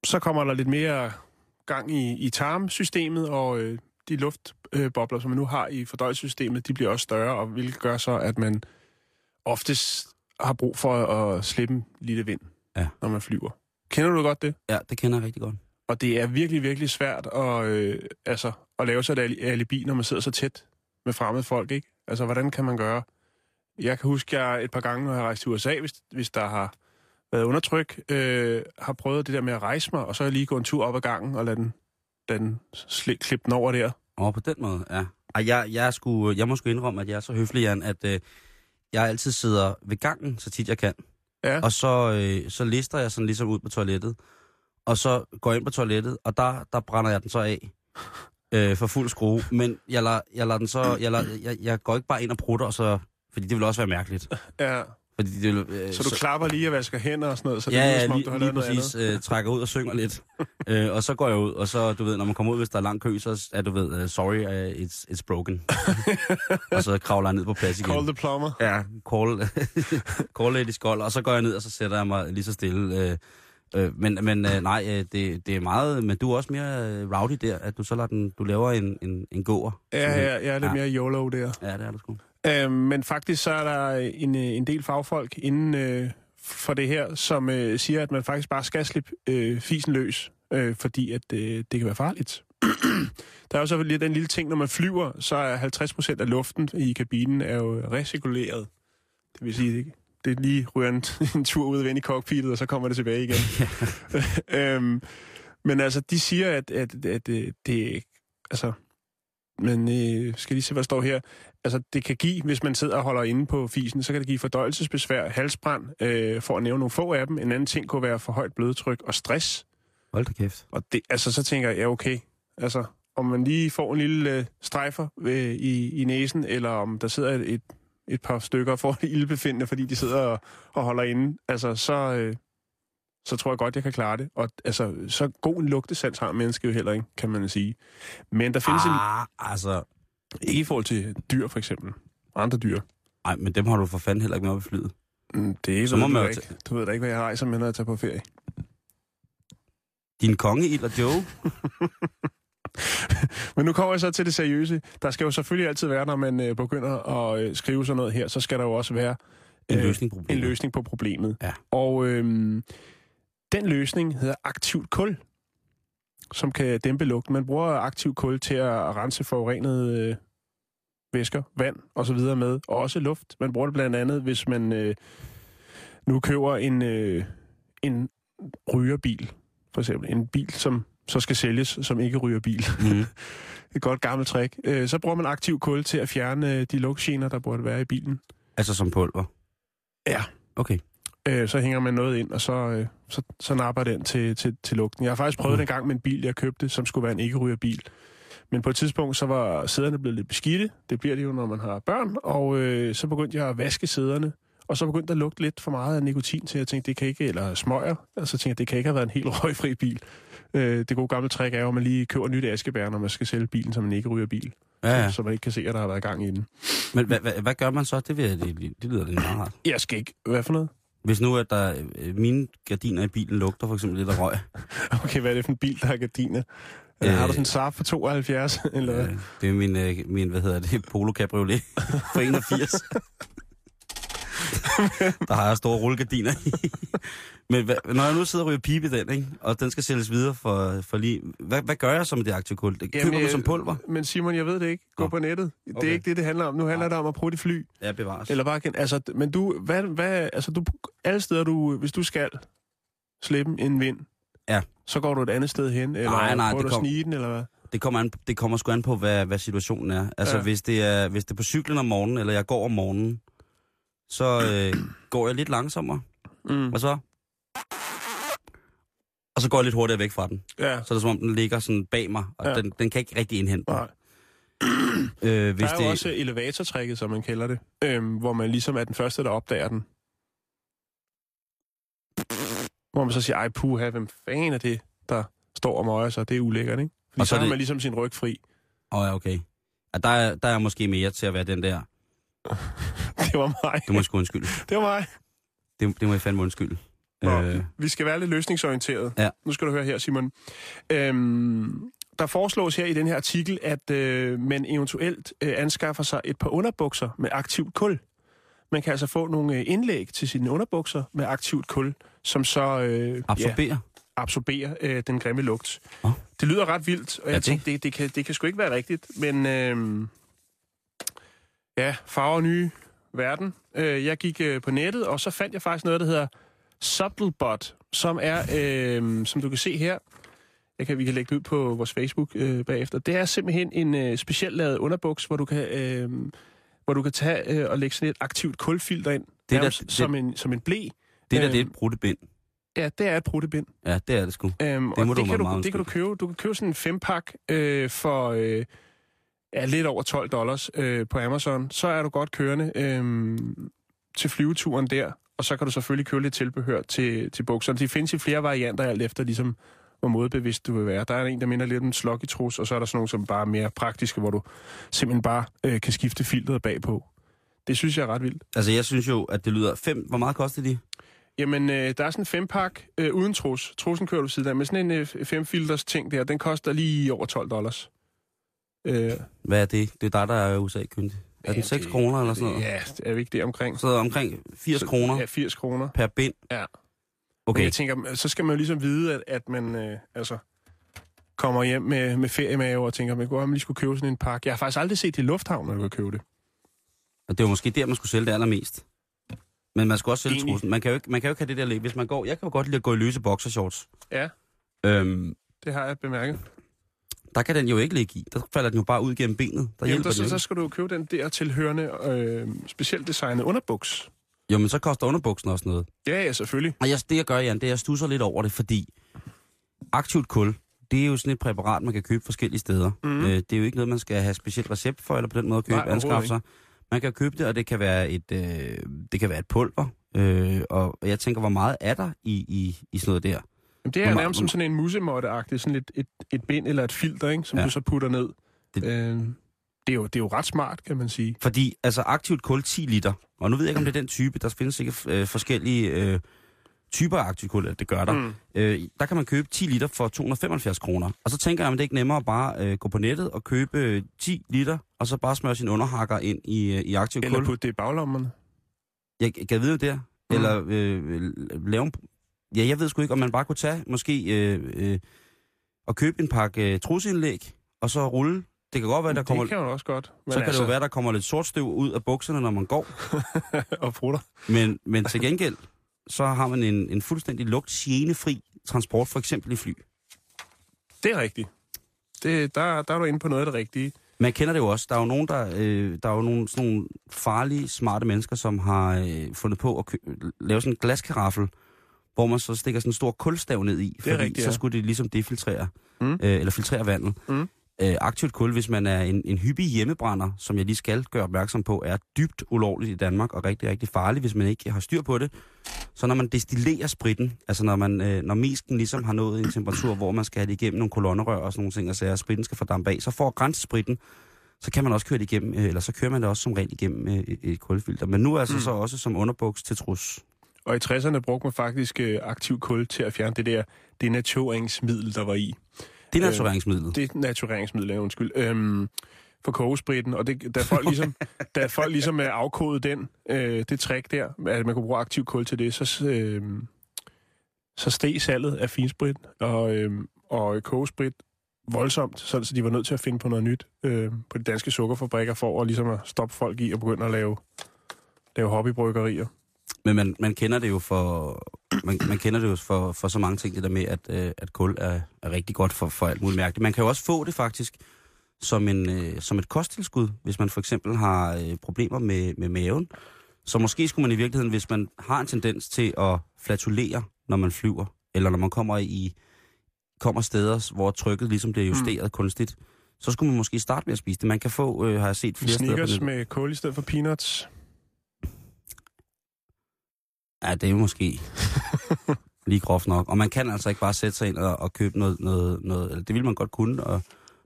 så kommer der lidt mere gang i, i tarmsystemet, og øh, de luftbobler, som man nu har i fordøjelsessystemet, de bliver også større, og hvilket gør så, at man oftest har brug for at slippe en lille vind, Ja. når man flyver. Kender du godt det? Ja, det kender jeg rigtig godt. Og det er virkelig, virkelig svært at, øh, altså, at lave sig et ali- alibi, når man sidder så tæt med fremmede folk, ikke? Altså, hvordan kan man gøre? Jeg kan huske, at jeg et par gange, når jeg har rejst til USA, hvis, hvis der har været undertryk, øh, har prøvet det der med at rejse mig, og så lige gået en tur op ad gangen og lade den, lade den sli- klippe den over der. Åh, på den måde, ja. Ej, jeg, jeg, sgu, jeg må sgu indrømme, at jeg er så høflig, Jan, at øh, jeg altid sidder ved gangen, så tit jeg kan. Ja. Og så, øh, så lister jeg sådan ligesom ud på toilettet. Og så går jeg ind på toilettet, og der, der brænder jeg den så af øh, for fuld skrue. Men jeg, lader, jeg, lader den så, jeg, lader, jeg, jeg går ikke bare ind og prutter, og så, fordi det vil også være mærkeligt. ja. Fordi det øh, Så du klapper lige og vasker hænder og sådan noget, så det ja, lyder, ja, som om lige, du har lige noget præcis. Øh, trækker ud og synger lidt. øh, og så går jeg ud, og så, du ved, når man kommer ud, hvis der er lang kø, så er du ved, uh, sorry, uh, it's, it's broken. og så kravler jeg ned på plads igen. Call the plumber. Ja, call, call lady skold, og så går jeg ned, og så sætter jeg mig lige så stille. Øh, øh, men men øh, nej, øh, det, det er meget, men du er også mere øh, rowdy der, at du så lader den, du laver en, en, en gåer. Ja, ja, jeg er lidt Ja. mere YOLO der. Ja, det er du sgu. Øh, men faktisk så er der en, øh, en del fagfolk inden øh, for det her, som øh, siger, at man faktisk bare skal slippe øh, fisen løs, øh, fordi at øh, det kan være farligt. der er jo så lidt den lille ting, når man flyver, så er 50 procent af luften i kabinen er jo recirkuleret. Det vil sige, det, det lige ryger en, en tur ud ind i cockpittet, og så kommer det tilbage igen. øhm, men altså, de siger, at, at, at, at det altså, men øh, skal lige se, hvad der står her. Altså, det kan give, hvis man sidder og holder inde på fisen, så kan det give fordøjelsesbesvær, halsbrand, øh, for at nævne nogle få af dem. En anden ting kunne være for højt blodtryk og stress. Hold da kæft. Og det, altså, så tænker jeg, ja, okay. Altså, om man lige får en lille øh, strejfer øh, i, i næsen, eller om der sidder et, et, et par stykker og får det ildbefindende, fordi de sidder og, og holder inde, altså, så, øh, så tror jeg godt, jeg kan klare det. Og altså, så god en lugtesans har mennesket jo heller ikke, kan man sige. Men der findes en... Ah, altså, Ikke i forhold til dyr, for eksempel. Andre dyr. nej, men dem har du for fanden heller ikke med op i flyet. Mm, Det Så ved må du man jo ikke. Du ved da ikke, hvad jeg rejser med, når jeg tager på ferie. Din konge, og Joe. Men nu kommer jeg så til det seriøse. Der skal jo selvfølgelig altid være, når man øh, begynder at øh, skrive sådan noget her, så skal der jo også være En øh, løsning på en problemet. løsning på problemet. Ja. Og øhm, den løsning hedder aktivt kul, som kan dæmpe lugten. Man bruger aktivt kul til at rense forurenede øh, væsker, vand og så videre med, og også luft. Man bruger det blandt andet, hvis man øh, nu køber en, øh, en rygerbil, for eksempel. En bil, som så skal sælges, som ikke ryger bil. Mm. Et godt gammelt trick. Øh, så bruger man aktiv kul til at fjerne øh, de lugtgener, der burde være i bilen. Altså som pulver. Ja. Okay. Øh, så hænger man noget ind, og så, øh, så, så napper den til, til, til lugten. Jeg har faktisk prøvet mm. det en gang med en bil, jeg købte, som skulle være en ikke-rygerbil. Men på et tidspunkt, så var sæderne blevet lidt beskidte. Det bliver det jo, når man har børn. Og øh, så begyndte jeg at vaske sæderne. Og så begyndte der at lugte lidt for meget af nikotin til, jeg tænkte, det kan ikke, eller smøger. Og så tænkte jeg, det kan ikke have været en helt røgfri bil. Øh, det gode gamle trick er jo, at man lige køber nyt askebær, når man skal sælge bilen, så man ikke ryger bil. Ja, ja. Så, så man ikke kan se, at der har været gang i den. Men hvad, hvad, hvad gør man så? Det, vil det, det lyder lidt meget rart. Jeg skal ikke... Hvad for noget? Hvis nu, at der, øh, mine gardiner i bilen lugter for eksempel lidt af røg. Okay, hvad er det for en bil, der har gardiner? Øh, Øh, har du sådan en Saab for 72, eller? Øh, det er min, øh, min, hvad hedder det, Polo Cabriolet for 81. der har jeg store rullegardiner i. Men hvad, når jeg nu sidder og ryger pibe i den, ikke? og den skal sælges videre for, for lige... Hvad, hvad gør jeg så med det aktive kul? Det køber du som pulver? Men Simon, jeg ved det ikke. Gå Nå. på nettet. Det Okay. er ikke det, det handler om. Nu handler Nej. det om at prøve det fly. Ja, bevares. Eller bare, altså, men du, hvad, hvad, altså du, alle steder, du, hvis du skal slippe en vind, Ja. så går du et andet sted hen, eller Nej, nej, prøver det du at kom- snige den, eller hvad? Det kommer, an, det kommer sgu an på, hvad, hvad situationen er. Altså, ja. hvis, det er, hvis det er på cyklen om morgenen, eller jeg går om morgenen, så øh, går jeg lidt langsommere, Mm. og så... Og så går jeg lidt hurtigere væk fra den. Ja, Så er det som om, den ligger sådan bag mig, og Ja. den, den kan ikke rigtig indhente den. nej. Øh, hvis Der er det, jo også elevatortrækket, som man kalder det, øhm, hvor man ligesom er den første, der opdager den. Hvor man så siger, ej puha, hvem fanden er det, der står og møger sig? Det er ulækkert, ikke? Fordi Og så, så er har det- man ligesom sin ryg fri. Åh, ja, okay. Ja, der, er, der er måske mere til at være den der. Det var mig. Det må sgu undskylde. Det var mig. Det, det må jeg fandme undskylde. Nå, Øh, vi skal være lidt løsningsorienteret. Ja. Nu skal du høre her, Simon. Øhm, der foreslås her i den her artikel, at øh, man eventuelt øh, anskaffer sig et par underbukser med aktivt kul. Man kan altså få nogle øh, indlæg til sine underbukser med aktivt kul, som så øh, ja, absorberer. absorberer øh, den grimme lugt. Åh. Det lyder ret vildt, og Ja, jeg det- tænkte, det, det, kan, det kan sgu ikke være rigtigt. Men øh, ja, farver nye verden. Øh, jeg gik øh, på nettet, og så fandt jeg faktisk noget, der hedder Subtlebot, som er, øh, som du kan se her, jeg kan, vi kan lægge det ud på vores Facebook øh, bagefter. Det er simpelthen en øh, specielt lavet underbuks, hvor du kan, øh, hvor du kan tage øh, og lægge sådan et aktivt kulfilter ind, Det er nærmest da- det- som, en, som en blæ. Det der, Øh, det er et brudtebind. Ja, det er et bruttebind. Ja, det er det sgu. Øhm, Det må du det, være kan du, meget det kan du købe. Du kan købe sådan en fempak øh, for øh, ja, lidt over 12 dollars øh, på Amazon. Så er du godt kørende øh, til flyveturen der, og så kan du selvfølgelig købe lidt tilbehør til, til bukserne. De findes i flere varianter, alt efter ligesom, hvor modbevidst du vil være. Der er en, der minder lidt om en slokketrus, og så er der sådan nogle, som bare er mere praktiske, hvor du simpelthen bare øh, kan skifte filteret bagpå. Det synes jeg er ret vildt. Altså, jeg synes jo, at det lyder fem... Hvor meget koster de? Jamen, øh, der er sådan en fempak øh, uden trus. Trusen kører du siden af. Men sådan en øh, femfilters ting der, den koster lige over 12 dollars. Øh, Hvad er det? Det er dig, der er USA-kyndig. Er den 6 kroner eller sådan noget? Ja, er vi ikke det omkring? Så omkring 80 kroner Ja, 80 kroner. per bind. Ja. Men Okay, jeg tænker, så skal man jo ligesom vide, at, at man øh, altså, kommer hjem med, med feriemave og tænker, man kunne lige skulle købe sådan en pakke. Jeg har faktisk aldrig set det i lufthavnen, at du kan købe det. og det var måske der, man skulle sælge det allermest. Men man skal også sælge Enig. trussen. Man kan, jo ikke, man kan jo ikke have det der læg. Hvis man går... Jeg kan jo godt lide at gå i løse boxershorts. Ja, Øhm, det har jeg bemærket. Der kan den jo ikke ligge i. Der falder den jo bare ud gennem benet. Der Jamen, hjælper der, så, så skal du jo købe den der tilhørende, øh, specielt designet underbuks. Jo, men så koster underbuksen også noget. Ja, ja, selvfølgelig. Og jeg, det jeg gør, Jan, det er, at jeg stusser lidt over det, fordi aktivt kul, det er jo sådan et præparat, man kan købe forskellige steder. Mm. Øh, det er jo ikke noget, man skal have specielt recept for, eller på den måde købe, Nej, anskaffe sig. Man kan købe det, og det kan være et, øh, det kan være et pulver. Øh, og jeg tænker, hvor meget er der i, i, i sådan noget der? Jamen, det er Hvor nærmest som sådan en musemåtte-agtigt, sådan et, et, et bind eller et filter, ikke, som ja. Du så putter ned. Det-. Øh, det, er jo, det er jo ret smart, kan man sige. Fordi altså aktivt kul 10 liter, og nu ved jeg ikke, om det er den type, der findes sikkert øh, forskellige øh, typer af aktivt kul, det gør der. Mm. Øh, der kan man købe 10 liter for 275 kroner. Og så tænker jeg, om det ikke er nemmere at bare øh, gå på nettet og købe øh, 10 liter, og så bare smøre sin underhakker ind i, øh, i aktivt Eller kul. putte det i baglommerne. Jeg kan vide det der. Mm. Eller øh, lave en... Ja, jeg ved sgu ikke, om man bare kunne tage måske øh, øh, og købe en pakke øh, trusindlæg, og så rulle. Det kan godt være, der kommer... Det kan også godt. Men Så kan altså... det jo være, der kommer lidt sort støv ud af bukserne, når man går. og prutter. Men, men til gengæld, så har man en, en fuldstændig lugtgenefri transport, for eksempel i fly. Det er rigtigt. Det, der, der er du inde på noget af det rigtige. Man kender det jo også. Der er jo nogen, der, øh, der er jo nogle, sådan nogle farlige, smarte mennesker, som har øh, fundet på at kø- lave sådan en glaskaraffel, hvor man så stikker sådan en stor kulstav ned i, fordi rigtigt, så ja. skulle det ligesom defiltrere, Mm. øh, eller filtrere vandet. Mm. Øh, aktivt kul, hvis man er en, en hyppig hjemmebrænder, som jeg lige skal gøre opmærksom på, er dybt ulovligt i Danmark og rigtig, rigtig farligt, hvis man ikke har styr på det. Så når man destillerer spritten, altså når, man, øh, når mesken ligesom har nået en temperatur, hvor man skal have det igennem nogle kolonnerør og sådan nogle ting, og så at spritten skal fordampe af, så får grænsespritten, så kan man også køre det igennem, øh, eller så kører man det også som regel igennem øh, et, kulfilter. Men nu altså mm. så også som underbuks til trus. Og i 60'erne brugte man faktisk øh, aktiv kul til at fjerne det der denatureringsmiddel, der var i. Det er Øh, natureringsmidlet. Det er natureringsmiddel, ja, undskyld. Øhm, for kogespritten, og det, da folk ligesom, da folk ligesom er afkodet den, øh, det trick der, at man kunne bruge aktiv kul til det, så, øh, så steg salget af finsprit og, øh, og kogesprit voldsomt, så, så de var nødt til at finde på noget nyt øh, på de danske sukkerfabrikker for at, ligesom at stoppe folk i at begynde at lave, lave hobbybryggerier. Men man, man kender det jo for man, man kender det jo for, for så mange ting, det der med, at, øh, at kul er, er rigtig godt for, for alt muligt mærkeligt. Man kan jo også få det faktisk som, en, øh, som et kosttilskud, hvis man for eksempel har øh, problemer med, med maven. Så måske skulle man i virkeligheden, hvis man har en tendens til at flatulere, når man flyver, eller når man kommer i kommer steder, hvor trykket ligesom bliver justeret mm. kunstigt, så skulle man måske starte med at spise det. Man kan få, øh, har jeg set flere steder på Snickers med kul i stedet for peanuts. Ja, det er jo måske lige groft nok. Og man kan altså ikke bare sætte sig ind og, og købe noget, noget, noget eller det vil man godt kunne, og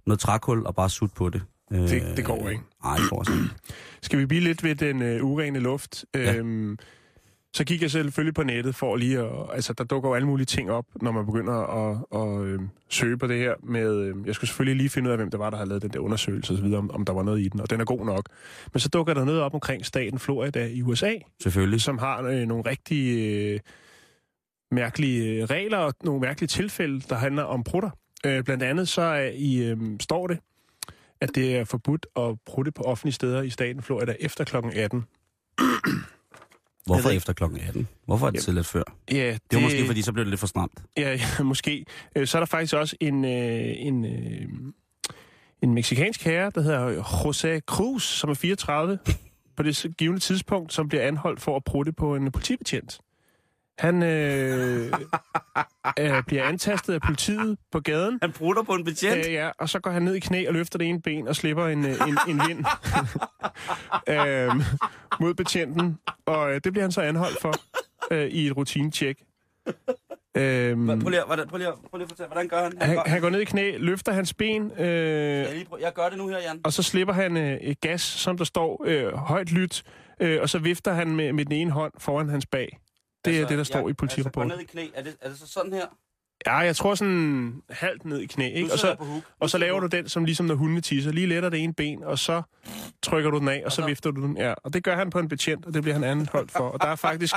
noget trækul og bare sutte på det. Det, det går ikke. Nej, det går sådan. Skal vi blive lidt ved den øh, urene luft? Ja. Øhm, så gik jeg selvfølgelig på nettet for lige at... Altså, der dukker jo alle mulige ting op, når man begynder at, at øh, søge på det her med... Øh, jeg skulle selvfølgelig lige finde ud af, hvem det var, der havde lavet den der undersøgelse osv., om, om der var noget i den, og den er god nok. Men så dukker der noget op omkring staten Florida i USA, Selvfølgelig. som har øh, nogle rigtig øh, mærkelige øh, regler og nogle mærkelige tilfælde, der handler om prutter. Øh, blandt andet så er i, øh, står det, at det er forbudt at prutte på offentlige steder i staten Florida efter kl. 18. Hvorfor ved- efter klokken 18? Hvorfor er det tilladt før? Ja, Det var måske, fordi så blev det lidt for stramt. Ja, ja måske. Øh, Så er der faktisk også en, øh, en, øh, en meksikansk herre, der hedder José Cruz, som er 34 på det givende tidspunkt, som bliver anholdt for at prutte på en politibetjent. Han øh, øh, bliver antastet af politiet på gaden, Han prutter på en betjent. øh, ja, og så går han ned i knæ og løfter det ene ben og slipper en, øh, en, en vind øh, mod betjenten. Og øh, det bliver han så anholdt for øh, i et rutinetjek. Øh, Prøv lige, hvordan, prøv lige, prøv lige at fortælle, hvordan gør han? han, gør, han går ned i knæ, løfter hans ben, øh, jeg, lige prøv, jeg gør det nu her, Jan. og så slipper han øh, et gas, som der står øh, højt lyt, øh, og så vifter han med, med den ene hånd foran hans bag. Det er det, der står i Altså, politirapporten. gå ned i knæ. Er det, er det så sådan her? Ja, jeg tror sådan halvt ned i knæ, ikke? Og jeg så, og så laver du den, som ligesom når hundene tisser. Lige letter det ene ben, og så trykker du den af, og så vifter du den. Ja, og det gør han på en betjent, og det bliver han anholdt for. Og der er faktisk,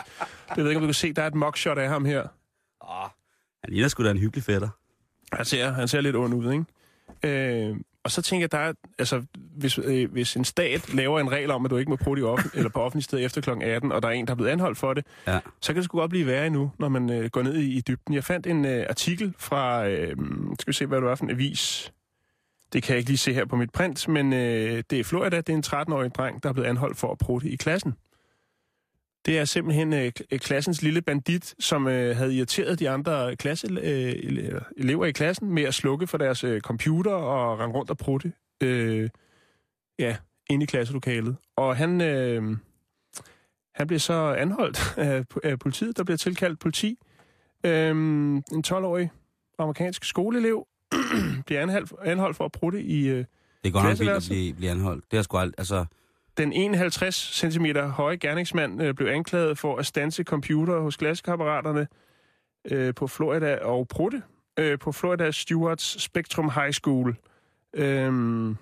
jeg ved ikke, om du kan se, der er et mugshot af ham her. Åh, han ligner sgu da en hyggelig fætter. Han ser, han ser lidt ond ud, ikke? Øh, og så tænker jeg, der er, altså, hvis, øh, hvis en stat laver en regel om, at du ikke må prutte i offen, eller på offentlig sted efter kl. 18, og der er en, der er blevet anholdt for det, Ja. så kan det sgu godt blive værre endnu, når man øh, går ned i, i dybden. Jeg fandt en øh, artikel fra, øh, skal vi se, hvad det var for en avis. Det kan jeg ikke lige se her på mit print, men øh, det er Florida, det er en 13-årig dreng, der er blevet anholdt for at prutte i klassen. Det er simpelthen øh, k- klassens lille bandit, som øh, havde irriteret de andre klasse, øh, ele- elever i klassen med at slukke for deres øh, computer og rende rundt og prutte øh, ja, inde i klasselokalet. Og han, øh, han blev så anholdt af, af politiet. Der bliver tilkaldt politi. Øh, en 12-årig amerikansk skoleelev bliver anholdt, anholdt for at prutte i... Øh, Det er godt nok vildt at blive, blive anholdt. Det er sgu aldrig, altså... Den 51 cm høje gerningsmand øh, blev anklaget for at stanse computer hos klassekammeraterne øh, på Florida og prutte øh, på Florida Stewarts Spectrum High School. Øhm,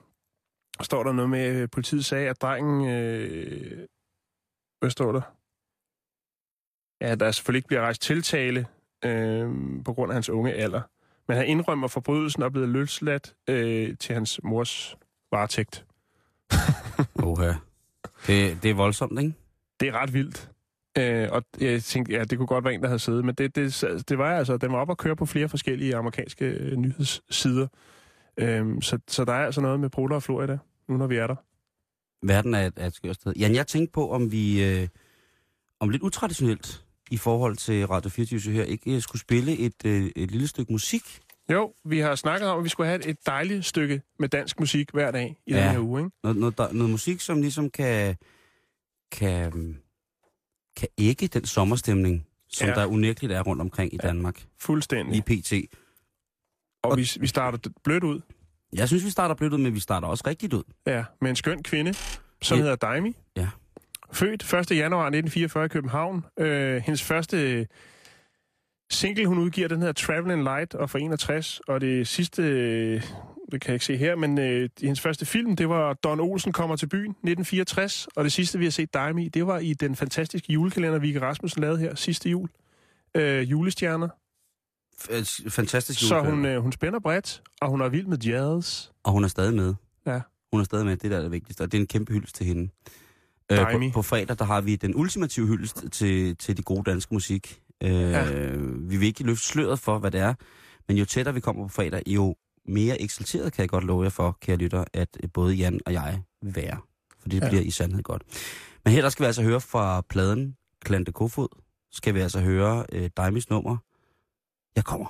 står der noget med, at politiet sagde, at drengen... Øh, hvad står der? Ja, der selvfølgelig ikke bliver rejst tiltale øh, på grund af hans unge alder. Men han indrømmer forbrydelsen og er blevet løsladt øh, til hans mors varetægt. Oha. Det, det er voldsomt, ikke? Det er ret vildt. Øh, og jeg tænkte, ja, det kunne godt være en, der havde siddet, men det, det, det var altså, den var op at køre på flere forskellige amerikanske øh, nyhedssider. Øh, så, så der er altså noget med Prutter og Florida, nu når vi er der. Verden er et, er et skørt sted. Jan, jeg tænkte på, om vi... Øh, om lidt utraditionelt i forhold til Radio 24 her, ikke øh, skulle spille et, øh, et lille stykke musik. Jo, vi har snakket om, at vi skulle have et, dejligt stykke med dansk musik hver dag i ja. Den her uge, ikke? Noget, noget, noget musik, som ligesom kan, kan, kan ægge den sommerstemning, som Ja. der unægteligt er rundt omkring i Ja. Danmark. Fuldstændig. Lige pt. Og vi, vi starter blødt ud, Jeg synes, vi starter blødt ud, men vi starter også rigtigt ud. ja, med en skøn kvinde, som Ja. hedder Daimi. Ja. Født 1. januar 1944 i København. Øh, hendes første single, hun udgiver, den hedder Traveling Light og for 61. Og det sidste, det kan jeg ikke se her, men øh, hendes første film, det var Don Olsen kommer til byen 1964. Og det sidste, vi har set dig i, det var i den fantastiske julekalender, Vike Rasmussen lavede her sidste jul. Øh, julestjerner. F- øh, Fantastisk Så julekalender. hun, øh, hun spænder bredt, og hun er vild med jazz. Og hun er stadig med. Ja. Hun er stadig med, det der er det vigtigste, og det er en kæmpe hyldest til hende. Øh, på, på fredag, der har vi den ultimative hyldest til, til de gode danske musik. Øh, Ja. Vi vil ikke løfte sløret for, hvad det er, men jo tættere vi kommer på fredag, jo mere eksalteret kan jeg godt love jer for, kære lytter, at både Jan og jeg vil være. For det Ja. bliver i sandhed godt. Men her der skal vi altså høre fra pladen Klante Kofod, skal vi altså høre øh, Daimis nummer. Jeg kommer.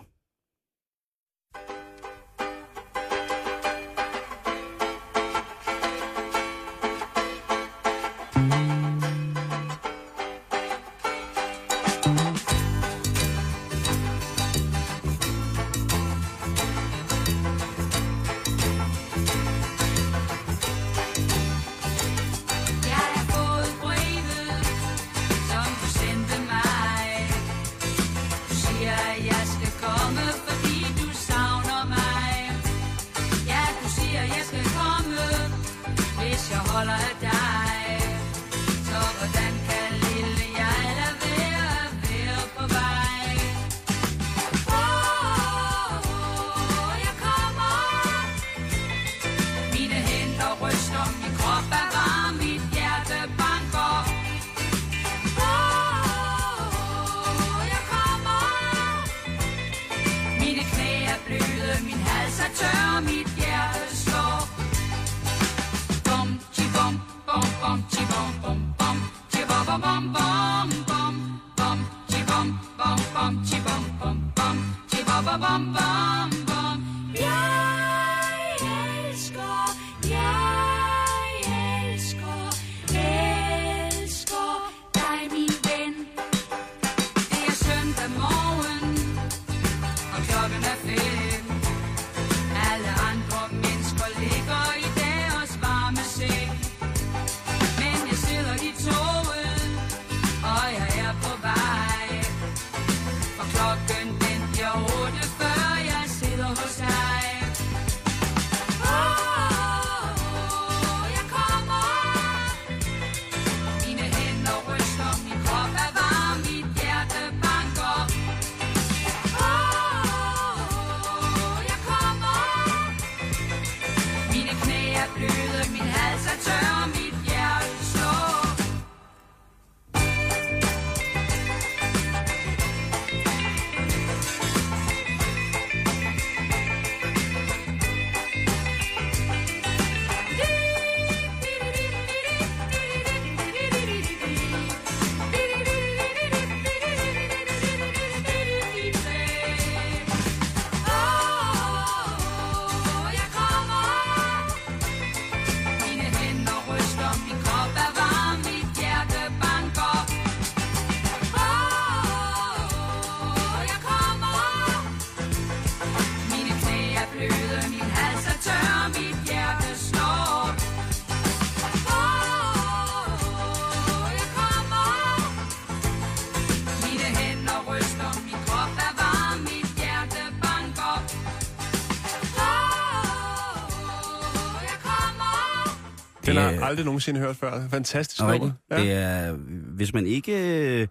Jeg er- aldrig nogensinde hørt før. Fantastisk Nå, nummer. rigtigt. Det er, hvis man ikke,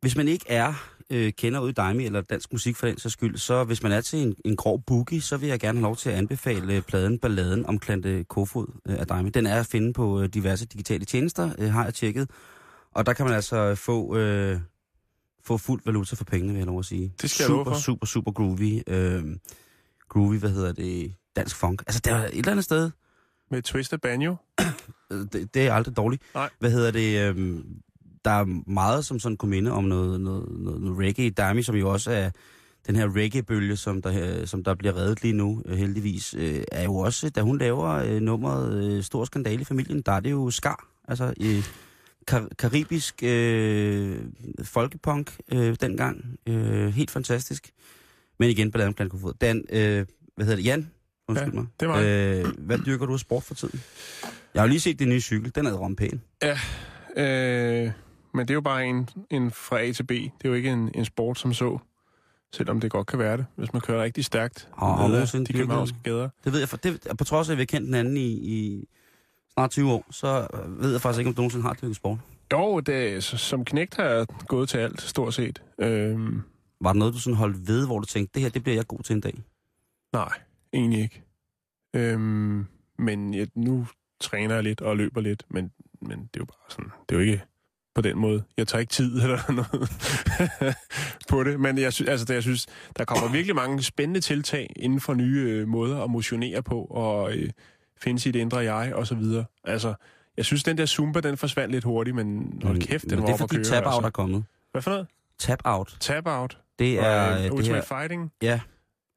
hvis man ikke er øh, kender ud i Daimi eller dansk musik for den så skyld, så hvis man er til en, en grov boogie, så vil jeg gerne have lov til at anbefale øh, pladen Balladen om Klante Kofod øh, af Daimi. Den er at finde på øh, diverse digitale tjenester, øh, har jeg tjekket. Og der kan man altså få, øh, få fuld valuta for pengene, vil jeg lov at sige. Det skal jeg super, love for. super, super groovy. Øh, groovy, hvad hedder det? Dansk funk. Altså, der er et eller andet sted, Med Twisted Banjo. Øh, det, det er aldrig dårligt. Nej. Hvad hedder det? Øhm, der er meget, som sådan kunne minde om noget, noget, noget, noget reggae. Dami, som jo også er den her reggae-bølge, som der, øh, som der bliver reddet lige nu, øh, heldigvis, øh, er jo også, da hun laver øh, nummeret øh, Stor Skandale i familien, der er det jo skar. Altså øh, kar- karibisk øh, folkepunk øh, dengang. Øh, helt fantastisk. Men igen, balladen blandt kofod. Dan, øh, hvad hedder det? Jan? Undskyld Ja, mig. det mig. Øh, hvad dyrker du af sport for tiden? Jeg har jo lige set din nye cykel. Den er rom pæn. Øh, men det er jo bare en, en fra A til B. Det er jo ikke en, en sport som så. Selvom det godt kan være det, hvis man kører rigtig stærkt. Har- har nogensinde de københavnske gader. Det ved jeg, for det, på trods af, at vi har kendt den anden i, i snart 20 år, så ved jeg faktisk ikke, om du nogensinde har dyrket sport. Jo, det, som knægt har jeg gået til alt, stort set. Øhm, Var der noget, du sådan holdt ved, hvor du tænkte, det her, det bliver jeg god til en dag? nej, egentlig ikke. Øhm, men jeg, nu træner jeg lidt og løber lidt, men, men det er jo bare sådan, det er jo ikke på den måde. Jeg tager ikke tid eller noget på det, men jeg, sy- altså, det, jeg synes, der kommer virkelig mange spændende tiltag inden for nye øh, måder at motionere på og øh, finde sit indre jeg og så videre. Altså, jeg synes, den der Zumba, den forsvandt lidt hurtigt, men hold kæft, den Men var det er fordi tap-out er altså. kommet. Hvad for noget? Tap-out, Tap-out? det Og, er øh, øh, det Ultimate her, Fighting? ja,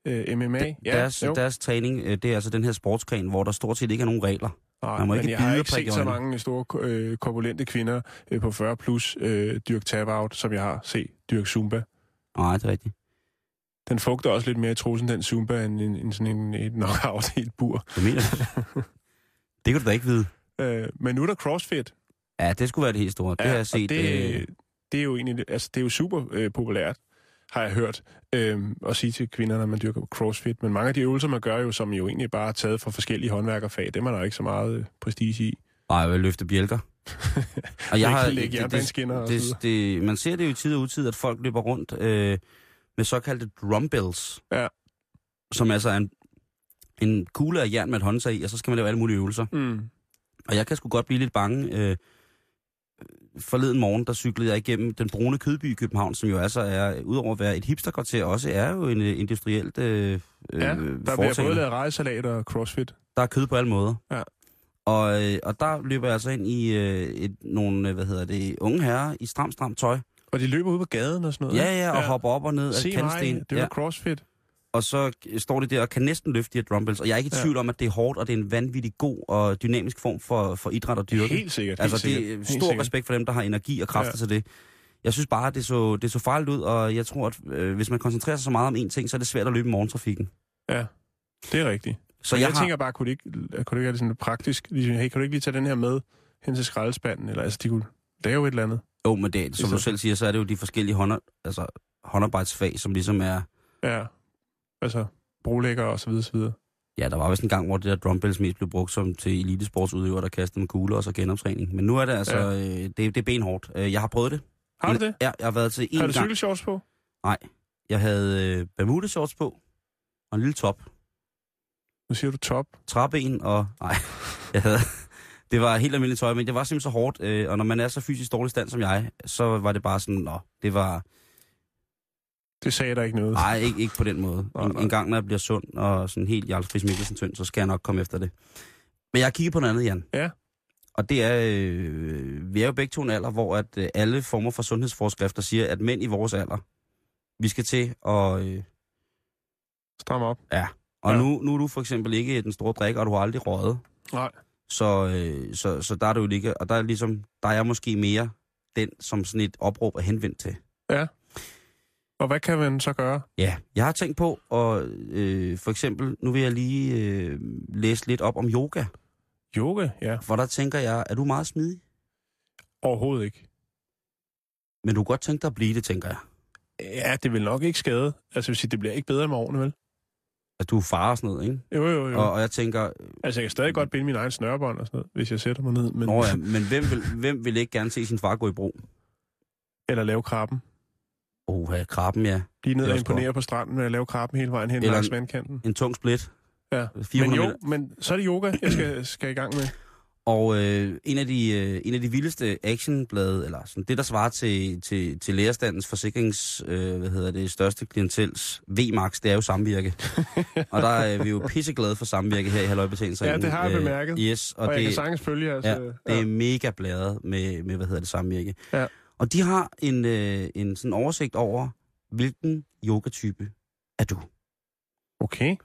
Øh, MMA? ja, Ja, deres, jo. deres træning, øh, det er altså den her sportsgren, hvor der stort set ikke er nogen regler. Nej, Man må men ikke jeg har ikke set så mange store, øh, korpulente kvinder øh, på 40 plus øh, dyrke tap-out, som jeg har set dyrke Zumba. Nej, det er rigtigt. Den fugter også lidt mere i trussen, den Zumba, end, end, end sådan en, et knockout i et bur. Hvad mener du? det kan du da ikke vide. Øh, men nu er der CrossFit. Ja, det skulle være det helt store. Det har jeg set. det, øh, det er jo egentlig, altså det er jo super øh, populært, har jeg hørt, øh, at sige til kvinder, når man dyrker CrossFit. Men mange af de øvelser, man gør jo, som jo egentlig bare er taget fra forskellige håndværkerfag, dem er der ikke så meget øh, prestige i. Ej, jeg vil løfte bjælker. Og Jeg og så det, videre. det, man ser det jo i tid og utid, at folk løber rundt øh, med såkaldte drumbells. Ja. Som altså er en, en kugle af jern med et håndtag i, og så skal man lave alle mulige øvelser. Mm. Og jeg kan sgu godt blive lidt bange. Øh, forleden morgen, der cyklede jeg igennem den brune kødby i København, som jo altså er, udover at være et hipsterkvarter, også er jo en øh, industrielt øh, Ja, der øh, bliver både lavet rejsalat og crossfit. Der er kød på alle måder. Ja. Og, øh, og der løber jeg altså ind i øh, et, nogle, øh, hvad hedder det, unge herrer i stram, stram tøj. Og de løber ud på gaden og sådan noget. Ja, ja, og hopper op og ned af Se kantsten. mig, det var Ja. crossfit. Og så står det der og kan næsten løfte de her dumbbells. Og jeg er ikke i Ja. tvivl om, at det er hårdt, og det er en vanvittig god og dynamisk form for, for idræt og dyrke. Helt sikkert. altså, helt det er stor sikkert. respekt for dem, der har energi og kræfter Ja. til det. Jeg synes bare, at det så, det så farligt ud, og jeg tror, at øh, hvis man koncentrerer sig så meget om én ting, så er det svært at løbe i morgentrafikken. Ja, det er rigtigt. Så Så jeg, jeg, har, tænker bare, kunne du ikke, kunne du ikke det sådan lidt praktisk? Ligesom, hey, kan du ikke lige tage den her med hen til skraldespanden? Eller altså, de kunne lave et eller andet. jo, men det, som du selv siger, så er det jo de forskellige hånd, altså, håndarbejdsfag, som ligesom er... Ja, altså brolægger og så videre, så videre. Ja, der var vist en gang, hvor det der dumbbells mest blev brugt som til elitesportsudøvere, der kastede med kugler og så genoptræning. Men nu er det altså, Ja. øh, det, det er benhårdt. Øh, Jeg har prøvet det. Har du det? Ja, jeg har været til Har en du gang. cykelshorts på? Jeg havde øh, Bermuda shorts på, og en lille top. Nu siger du top. Træben og... Nej, jeg havde... Det var helt almindeligt tøj, men det var simpelthen så hårdt. Øh, og når man er så fysisk dårlig stand som jeg, så var det bare sådan, nå, det var... Det sagde der ikke noget. Nej, ikke, ikke på den måde. Nej, En, nej. en gang, når jeg bliver sund og sådan helt Jarl Friis Mikkelsen tynd, så skal jeg nok komme efter det. Men jeg har kigget på noget andet, Jan. Ja. Og det er, øh, vi er jo begge to en alder, hvor at øh, alle former for sundhedsforskrifter siger, at mænd i vores alder, vi skal til at... Øh, Stram op. og Ja. nu, nu er du for eksempel ikke den store drikker, og du har aldrig røget. Nej. Så, øh, så, så der er du jo ikke, og der er ligesom, der er jeg måske mere den, som sådan et opråb er henvendt til. Og hvad kan man så gøre? Ja, jeg har tænkt på, og øh, for eksempel, nu vil jeg lige øh, læse lidt op om yoga, Yoga? Ja. for der tænker jeg, er du meget smidig? Overhovedet ikke. Men du kunne godt tænke dig at blive det, tænker jeg. Ja, det vil nok ikke skade. Altså, sige, det bliver ikke bedre med årene, vel? At du er far og sådan noget, ikke? Jo, jo, jo. Og, og jeg tænker, Altså, jeg kan stadig godt binde min egen snørebånd og sådan noget, hvis jeg sætter mig ned. Men... Nå ja, men hvem vil, hvem vil ikke gerne se sin far gå i brug? Eller lave krabben. Åh, oh, krabben, ja. Lige ned Det er og imponere på stranden med at lave krabben hele vejen hen Eller langs en- vandkanten. En tung split. Ja. 400 Men jo, meter. men så er det yoga, jeg skal, skal i gang med. Og øh, en, af de, øh, en af de vildeste actionblade, eller sådan, det der svarer til, til, til lærerstandens forsikrings, øh, hvad hedder det, største klientels V-max, det er jo samvirke. og der er vi jo pisseglade for samvirke her i Halløjbetalingsringen. Ja, det har jeg bemærket. yes, Og, og, og jeg kan det, sagtens følge, altså. ja, det er mega bladet med, med, hvad hedder det, samvirke. Ja. Og de har en, øh, en sådan oversigt over, hvilken yogatype er du. Okay.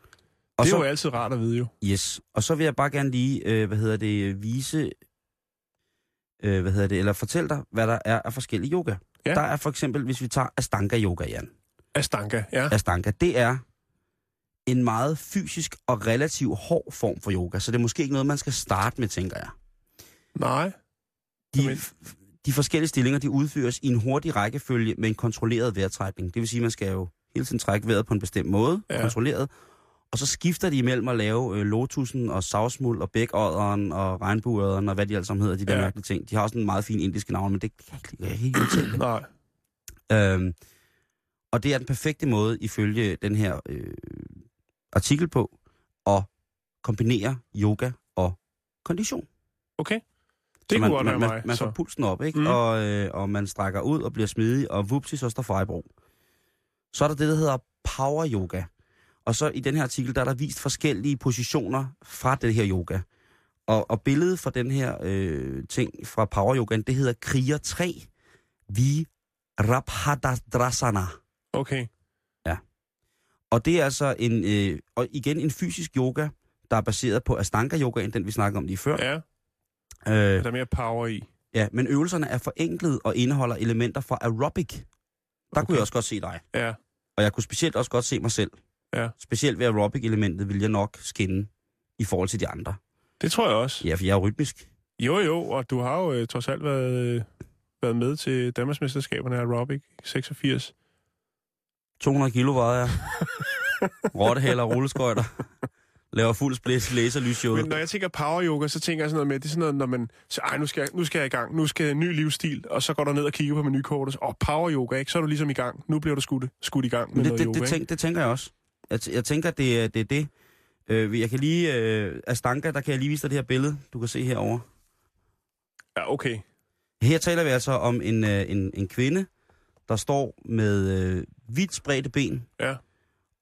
Og det er så, jo altid rart at vide, jo. Yes. Og så vil jeg bare gerne lige, øh, hvad hedder det, vise, øh, hvad hedder det, eller fortælle dig, hvad der er af forskellige yoga. Ja. Der er for eksempel, hvis vi tager Astanga yoga, Jan. Astanka, ja. Astanga, det er en meget fysisk og relativt hård form for yoga, så det er måske ikke noget, man skal starte med, tænker jeg. Nej. De, de forskellige stillinger, de udføres i en hurtig rækkefølge med en kontrolleret vejrtrækning. Det vil sige, at man skal jo hele tiden trække vejret på en bestemt måde, Ja. kontrolleret. Og så skifter de imellem at lave øh, lotusen og savsmuld og bækådderen og regnbueådderen og hvad de alle sammen hedder, de der Ja. mærkelige ting. De har også en meget fin indiske navn, men det kan jeg ikke, ikke udtale. Nej. Øhm, og det er den perfekte måde, ifølge den her øh, artikel på, at kombinere yoga og kondition. Okay. Så Det man, godt man, være man, mig. man så. får pulsen op, ikke? Mm. Og, øh, og man strækker ud og bliver smidig, og vupsi, så står fejbro. Så er der det, der hedder power yoga. Og så i den her artikel, der er der vist forskellige positioner fra det her yoga. Og, og billedet fra den her øh, ting fra power yoga, det hedder Kriger 3 Virabhadrasana. Okay. Og det er altså en, øh, og igen en fysisk yoga, der er baseret på Astanga yoga, den vi snakkede om lige før. Ja, Øh, der er mere power i. Ja, men øvelserne er forenklet og indeholder elementer fra aerobic. Der okay. kunne jeg også godt se dig. Ja. Og jeg kunne specielt også godt se mig selv. Ja. Specielt ved aerobic-elementet vil jeg nok skinne i forhold til de andre. Det tror jeg også. Ja, for jeg er rytmisk. Jo, jo, og du har jo øh, trods alt været, øh, været med til Danmarksmesterskaberne af aerobic 86. 200 kilo vejer jeg. Rottehæler og rulleskøjter. Laver fuld split laserlysshowet. Men når jeg tænker power yoga, så tænker jeg sådan noget med, det er sådan noget, når man siger, ej, nu skal, jeg, nu skal jeg i gang, nu skal jeg en ny livsstil, og så går du ned og kigger på menukortet, og power yoga, ikke? Så er du ligesom i gang. Nu bliver du skudt, skudt i gang med Men det, noget det, yoga, det, tænk, det tænker jeg også. Jeg, jeg tænker, det er det. Er det. Øh, jeg kan lige... Øh, Astanka, der kan jeg lige vise dig det her billede, du kan se herover. Ja, okay. Her taler vi altså om en, øh, en, en kvinde, der står med øh, vidt spredte ben, Ja.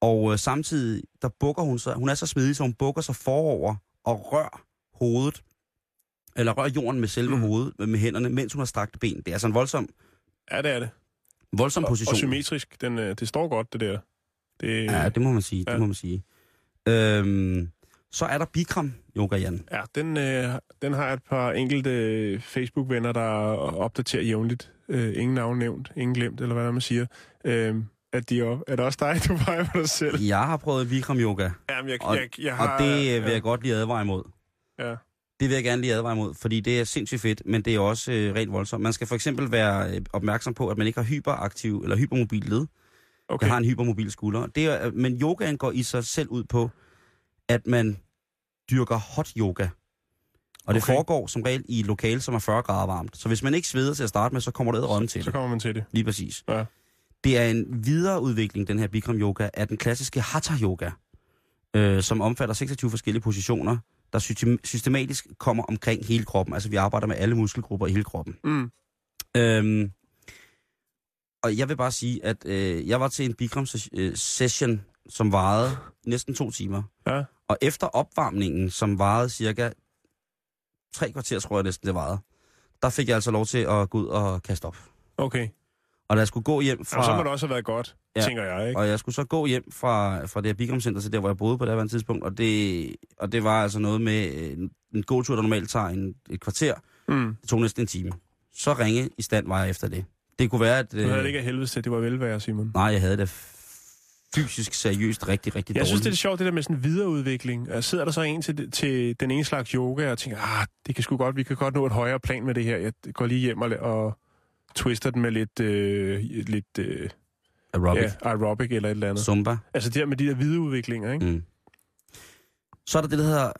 Og øh, samtidig, der bukker hun sig. Hun er så smidig, så hun bukker sig forover og rør hovedet, eller rør jorden med selve Mm. hovedet med, med hænderne, mens hun har strakte ben. Det er altså en voldsom, Ja, det er det. voldsom Og, position. og symmetrisk. Den, øh, det står godt, det der. Det, Ja, det må man sige, Ja. det må man sige. Øhm, så er der Bikram yoga, Jan. Ja, den, øh, den har et par enkelte øh, Facebook-venner, der opdaterer jævnligt. Øh, ingen navn nævnt, ingen glemt, eller hvad man siger. Øh, at de er, det også dig, du peger på dig selv? Jeg har prøvet Bikram yoga, Jamen, jeg, Og- jeg, jeg har, og det øh, vil ja, jeg godt lige advare imod. Ja. Det vil jeg gerne lige advare imod, fordi det er sindssygt fedt, men det er også øh, rent voldsomt. Man skal for eksempel være øh, opmærksom på, at man ikke har hyperaktiv eller hypermobil led. Okay. Jeg har en hypermobil skulder. Det er, øh, men yogaen går i sig selv ud på, at man dyrker hot yoga. Og det Okay. foregår som regel i et lokale, som er 40 grader varmt. Så hvis man ikke sveder til at starte med, så kommer det rømme til Så det. kommer man til det. Lige præcis. Ja. Det er en videreudvikling, den her Bikram yoga, af den klassiske Hatha yoga, øh, som omfatter 26 forskellige positioner, der system- systematisk kommer omkring hele kroppen. Altså vi arbejder med alle muskelgrupper i hele kroppen. Mm. Øhm, og jeg vil bare sige, at øh, jeg var til en Bikram øh, session, som varede næsten to timer. Ja. Og efter opvarmningen, som varede cirka tre kvarter, tror jeg næsten det varede, der fik jeg altså lov til at gå ud og kaste op. Okay. Og jeg skulle gå hjem fra... Fra... så må det også have været godt, Ja. tænker jeg, ikke? Og jeg skulle så gå hjem fra, fra det her Bikram Center til der, hvor jeg boede på det her tidspunkt, og det, og det var altså noget med øh, en, en gåtur, der normalt tager en, et kvarter. Mm. Det tog næsten en time. Så ringe i stand var jeg efter det. Det kunne være, at... Du havde det ikke af helvede til, det var velvære, Simon. Nej, jeg havde det fysisk seriøst rigtig, rigtig Jeg dårligt. synes, det er sjovt, det der med sådan videreudvikling. Altså, sidder der så en til, til den ene slags yoga, og tænker, ah, det kan sgu godt, vi kan godt nå et højere plan med det her. Jeg går lige hjem og, og twister den med lidt, øh, lidt øh, Aerobic. ja, aerobic eller et eller andet. Zumba. Altså det der med de der videreudviklinger, ikke? Mm. Så er der det, der hedder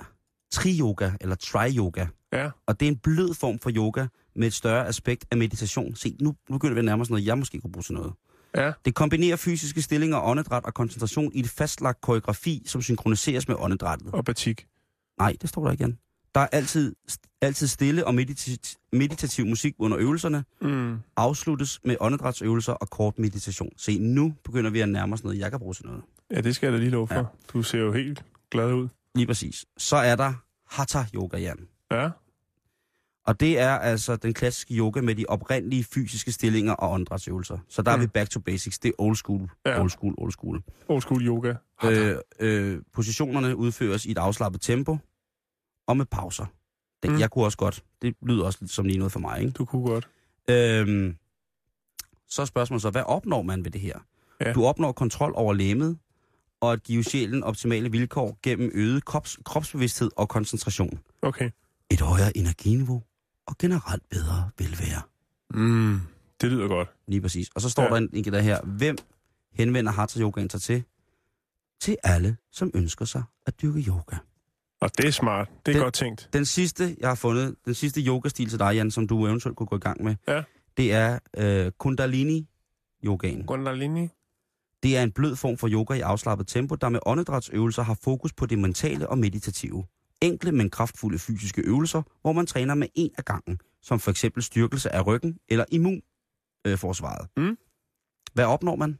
tri-yoga, eller tri-yoga. Ja. Og det er en blød form for yoga med et større aspekt af meditation. Se, nu, nu begynder vi at nærme os noget, jeg måske kunne bruge til noget. Ja. Det kombinerer fysiske stillinger, åndedræt og koncentration i et fastlagt koreografi, som synkroniseres med åndedrættet. Og batik. Nej, det står der igen. Der er altid, altid stille og meditativ, meditativ musik under øvelserne, Mm. afsluttes med åndedrætsøvelser og kort meditation. Se, nu begynder vi at nærme os noget, jeg kan bruge til noget. Ja, det skal jeg da lige love for. Ja. Du ser jo helt glad ud. Lige præcis. Så er der Hatha Yoga, Jan. Ja. Og det er altså den klassiske yoga med de oprindelige fysiske stillinger og åndedrætsøvelser. Så der mm. er vi back to basics. Det er old school, Ja. old school, old school. Old school yoga. Øh, øh, positionerne udføres i et afslappet tempo og med pauser. Det, mm. Jeg kunne også godt. Det lyder også lidt som lige noget for mig, ikke? Du kunne godt. Øhm, så er spørgsmålet så, hvad opnår man ved det her? Ja. Du opnår kontrol over lægemet, og at give sjælen optimale vilkår gennem øget krops, kropsbevidsthed og koncentration. Okay. Et højere energiniveau og generelt bedre velvære. Mm. Det lyder godt. Lige præcis. Og så står ja. Der en enkelt der her. Hvem henvender Hatha Yogaen sig til? Til alle, som ønsker sig at dyrke yoga. Og det er smart. Det er Den- godt tænkt. Den sidste, jeg har fundet, den sidste yogastil til dig, Jan, som du eventuelt kunne gå i gang med, Ja. det er øh, Kundalini yogaen. Kundalini. Det er en blød form for yoga i afslappet tempo, der med åndedrætsøvelser har fokus på det mentale og meditative. Enkle, men kraftfulde fysiske øvelser, hvor man træner med en af gangen, som for eksempel styrkelse af ryggen eller immunforsvaret. Mm. Hvad opnår man?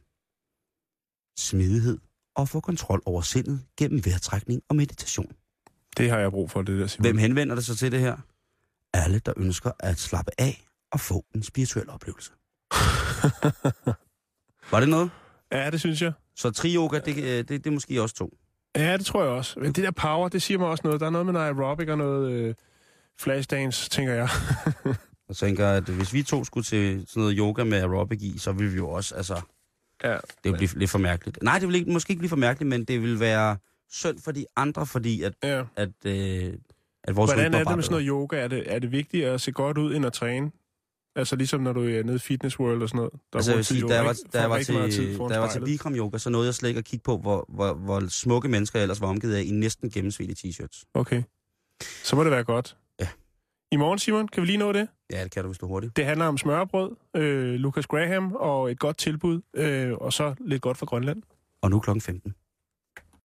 Smidighed og få kontrol over sindet gennem vejrtrækning og meditation. Det har jeg brug for, det der, Simon. Hvem henvender det sig til det her? Alle, der ønsker at slappe af og få en spirituel oplevelse. Var det noget? Ja, det synes jeg. Så tri-yoga, det, øh, det, det er måske også to. Ja, det tror jeg også. Men det der power, det siger mig også noget. Der er noget med noget aerobic og noget øh, flashdance, tænker jeg. Jeg tænker, at hvis vi to skulle til sådan noget yoga med aerobic i, så ville vi jo også, altså, Ja. det ville blive lidt for mærkeligt. Nej, det ville ikke, måske ikke blive for mærkeligt, men det vil være synd for de andre, fordi at, ja. at, øh, at vores Hvordan er det med sådan noget yoga? Er det, er det vigtigt at se godt ud, end at træne? Altså ligesom når du er nede i Fitness World og sådan noget. Der Altså, vil sige, du da jeg var, da jeg var til, da jeg var til. Bikram Yoga, så nåede jeg slet ikke at kigge på, hvor, hvor, hvor smukke mennesker jeg ellers var omgivet af i næsten gennemsvedte t-shirts. Okay. Så må det være godt. Ja. I morgen, Simon, kan vi lige nå det? Ja, det kan du, hvis du er hurtigt. Det handler om smørbrød, øh, Lucas Graham og et godt tilbud, øh, og så lidt godt for Grønland. Og nu er klokken 15.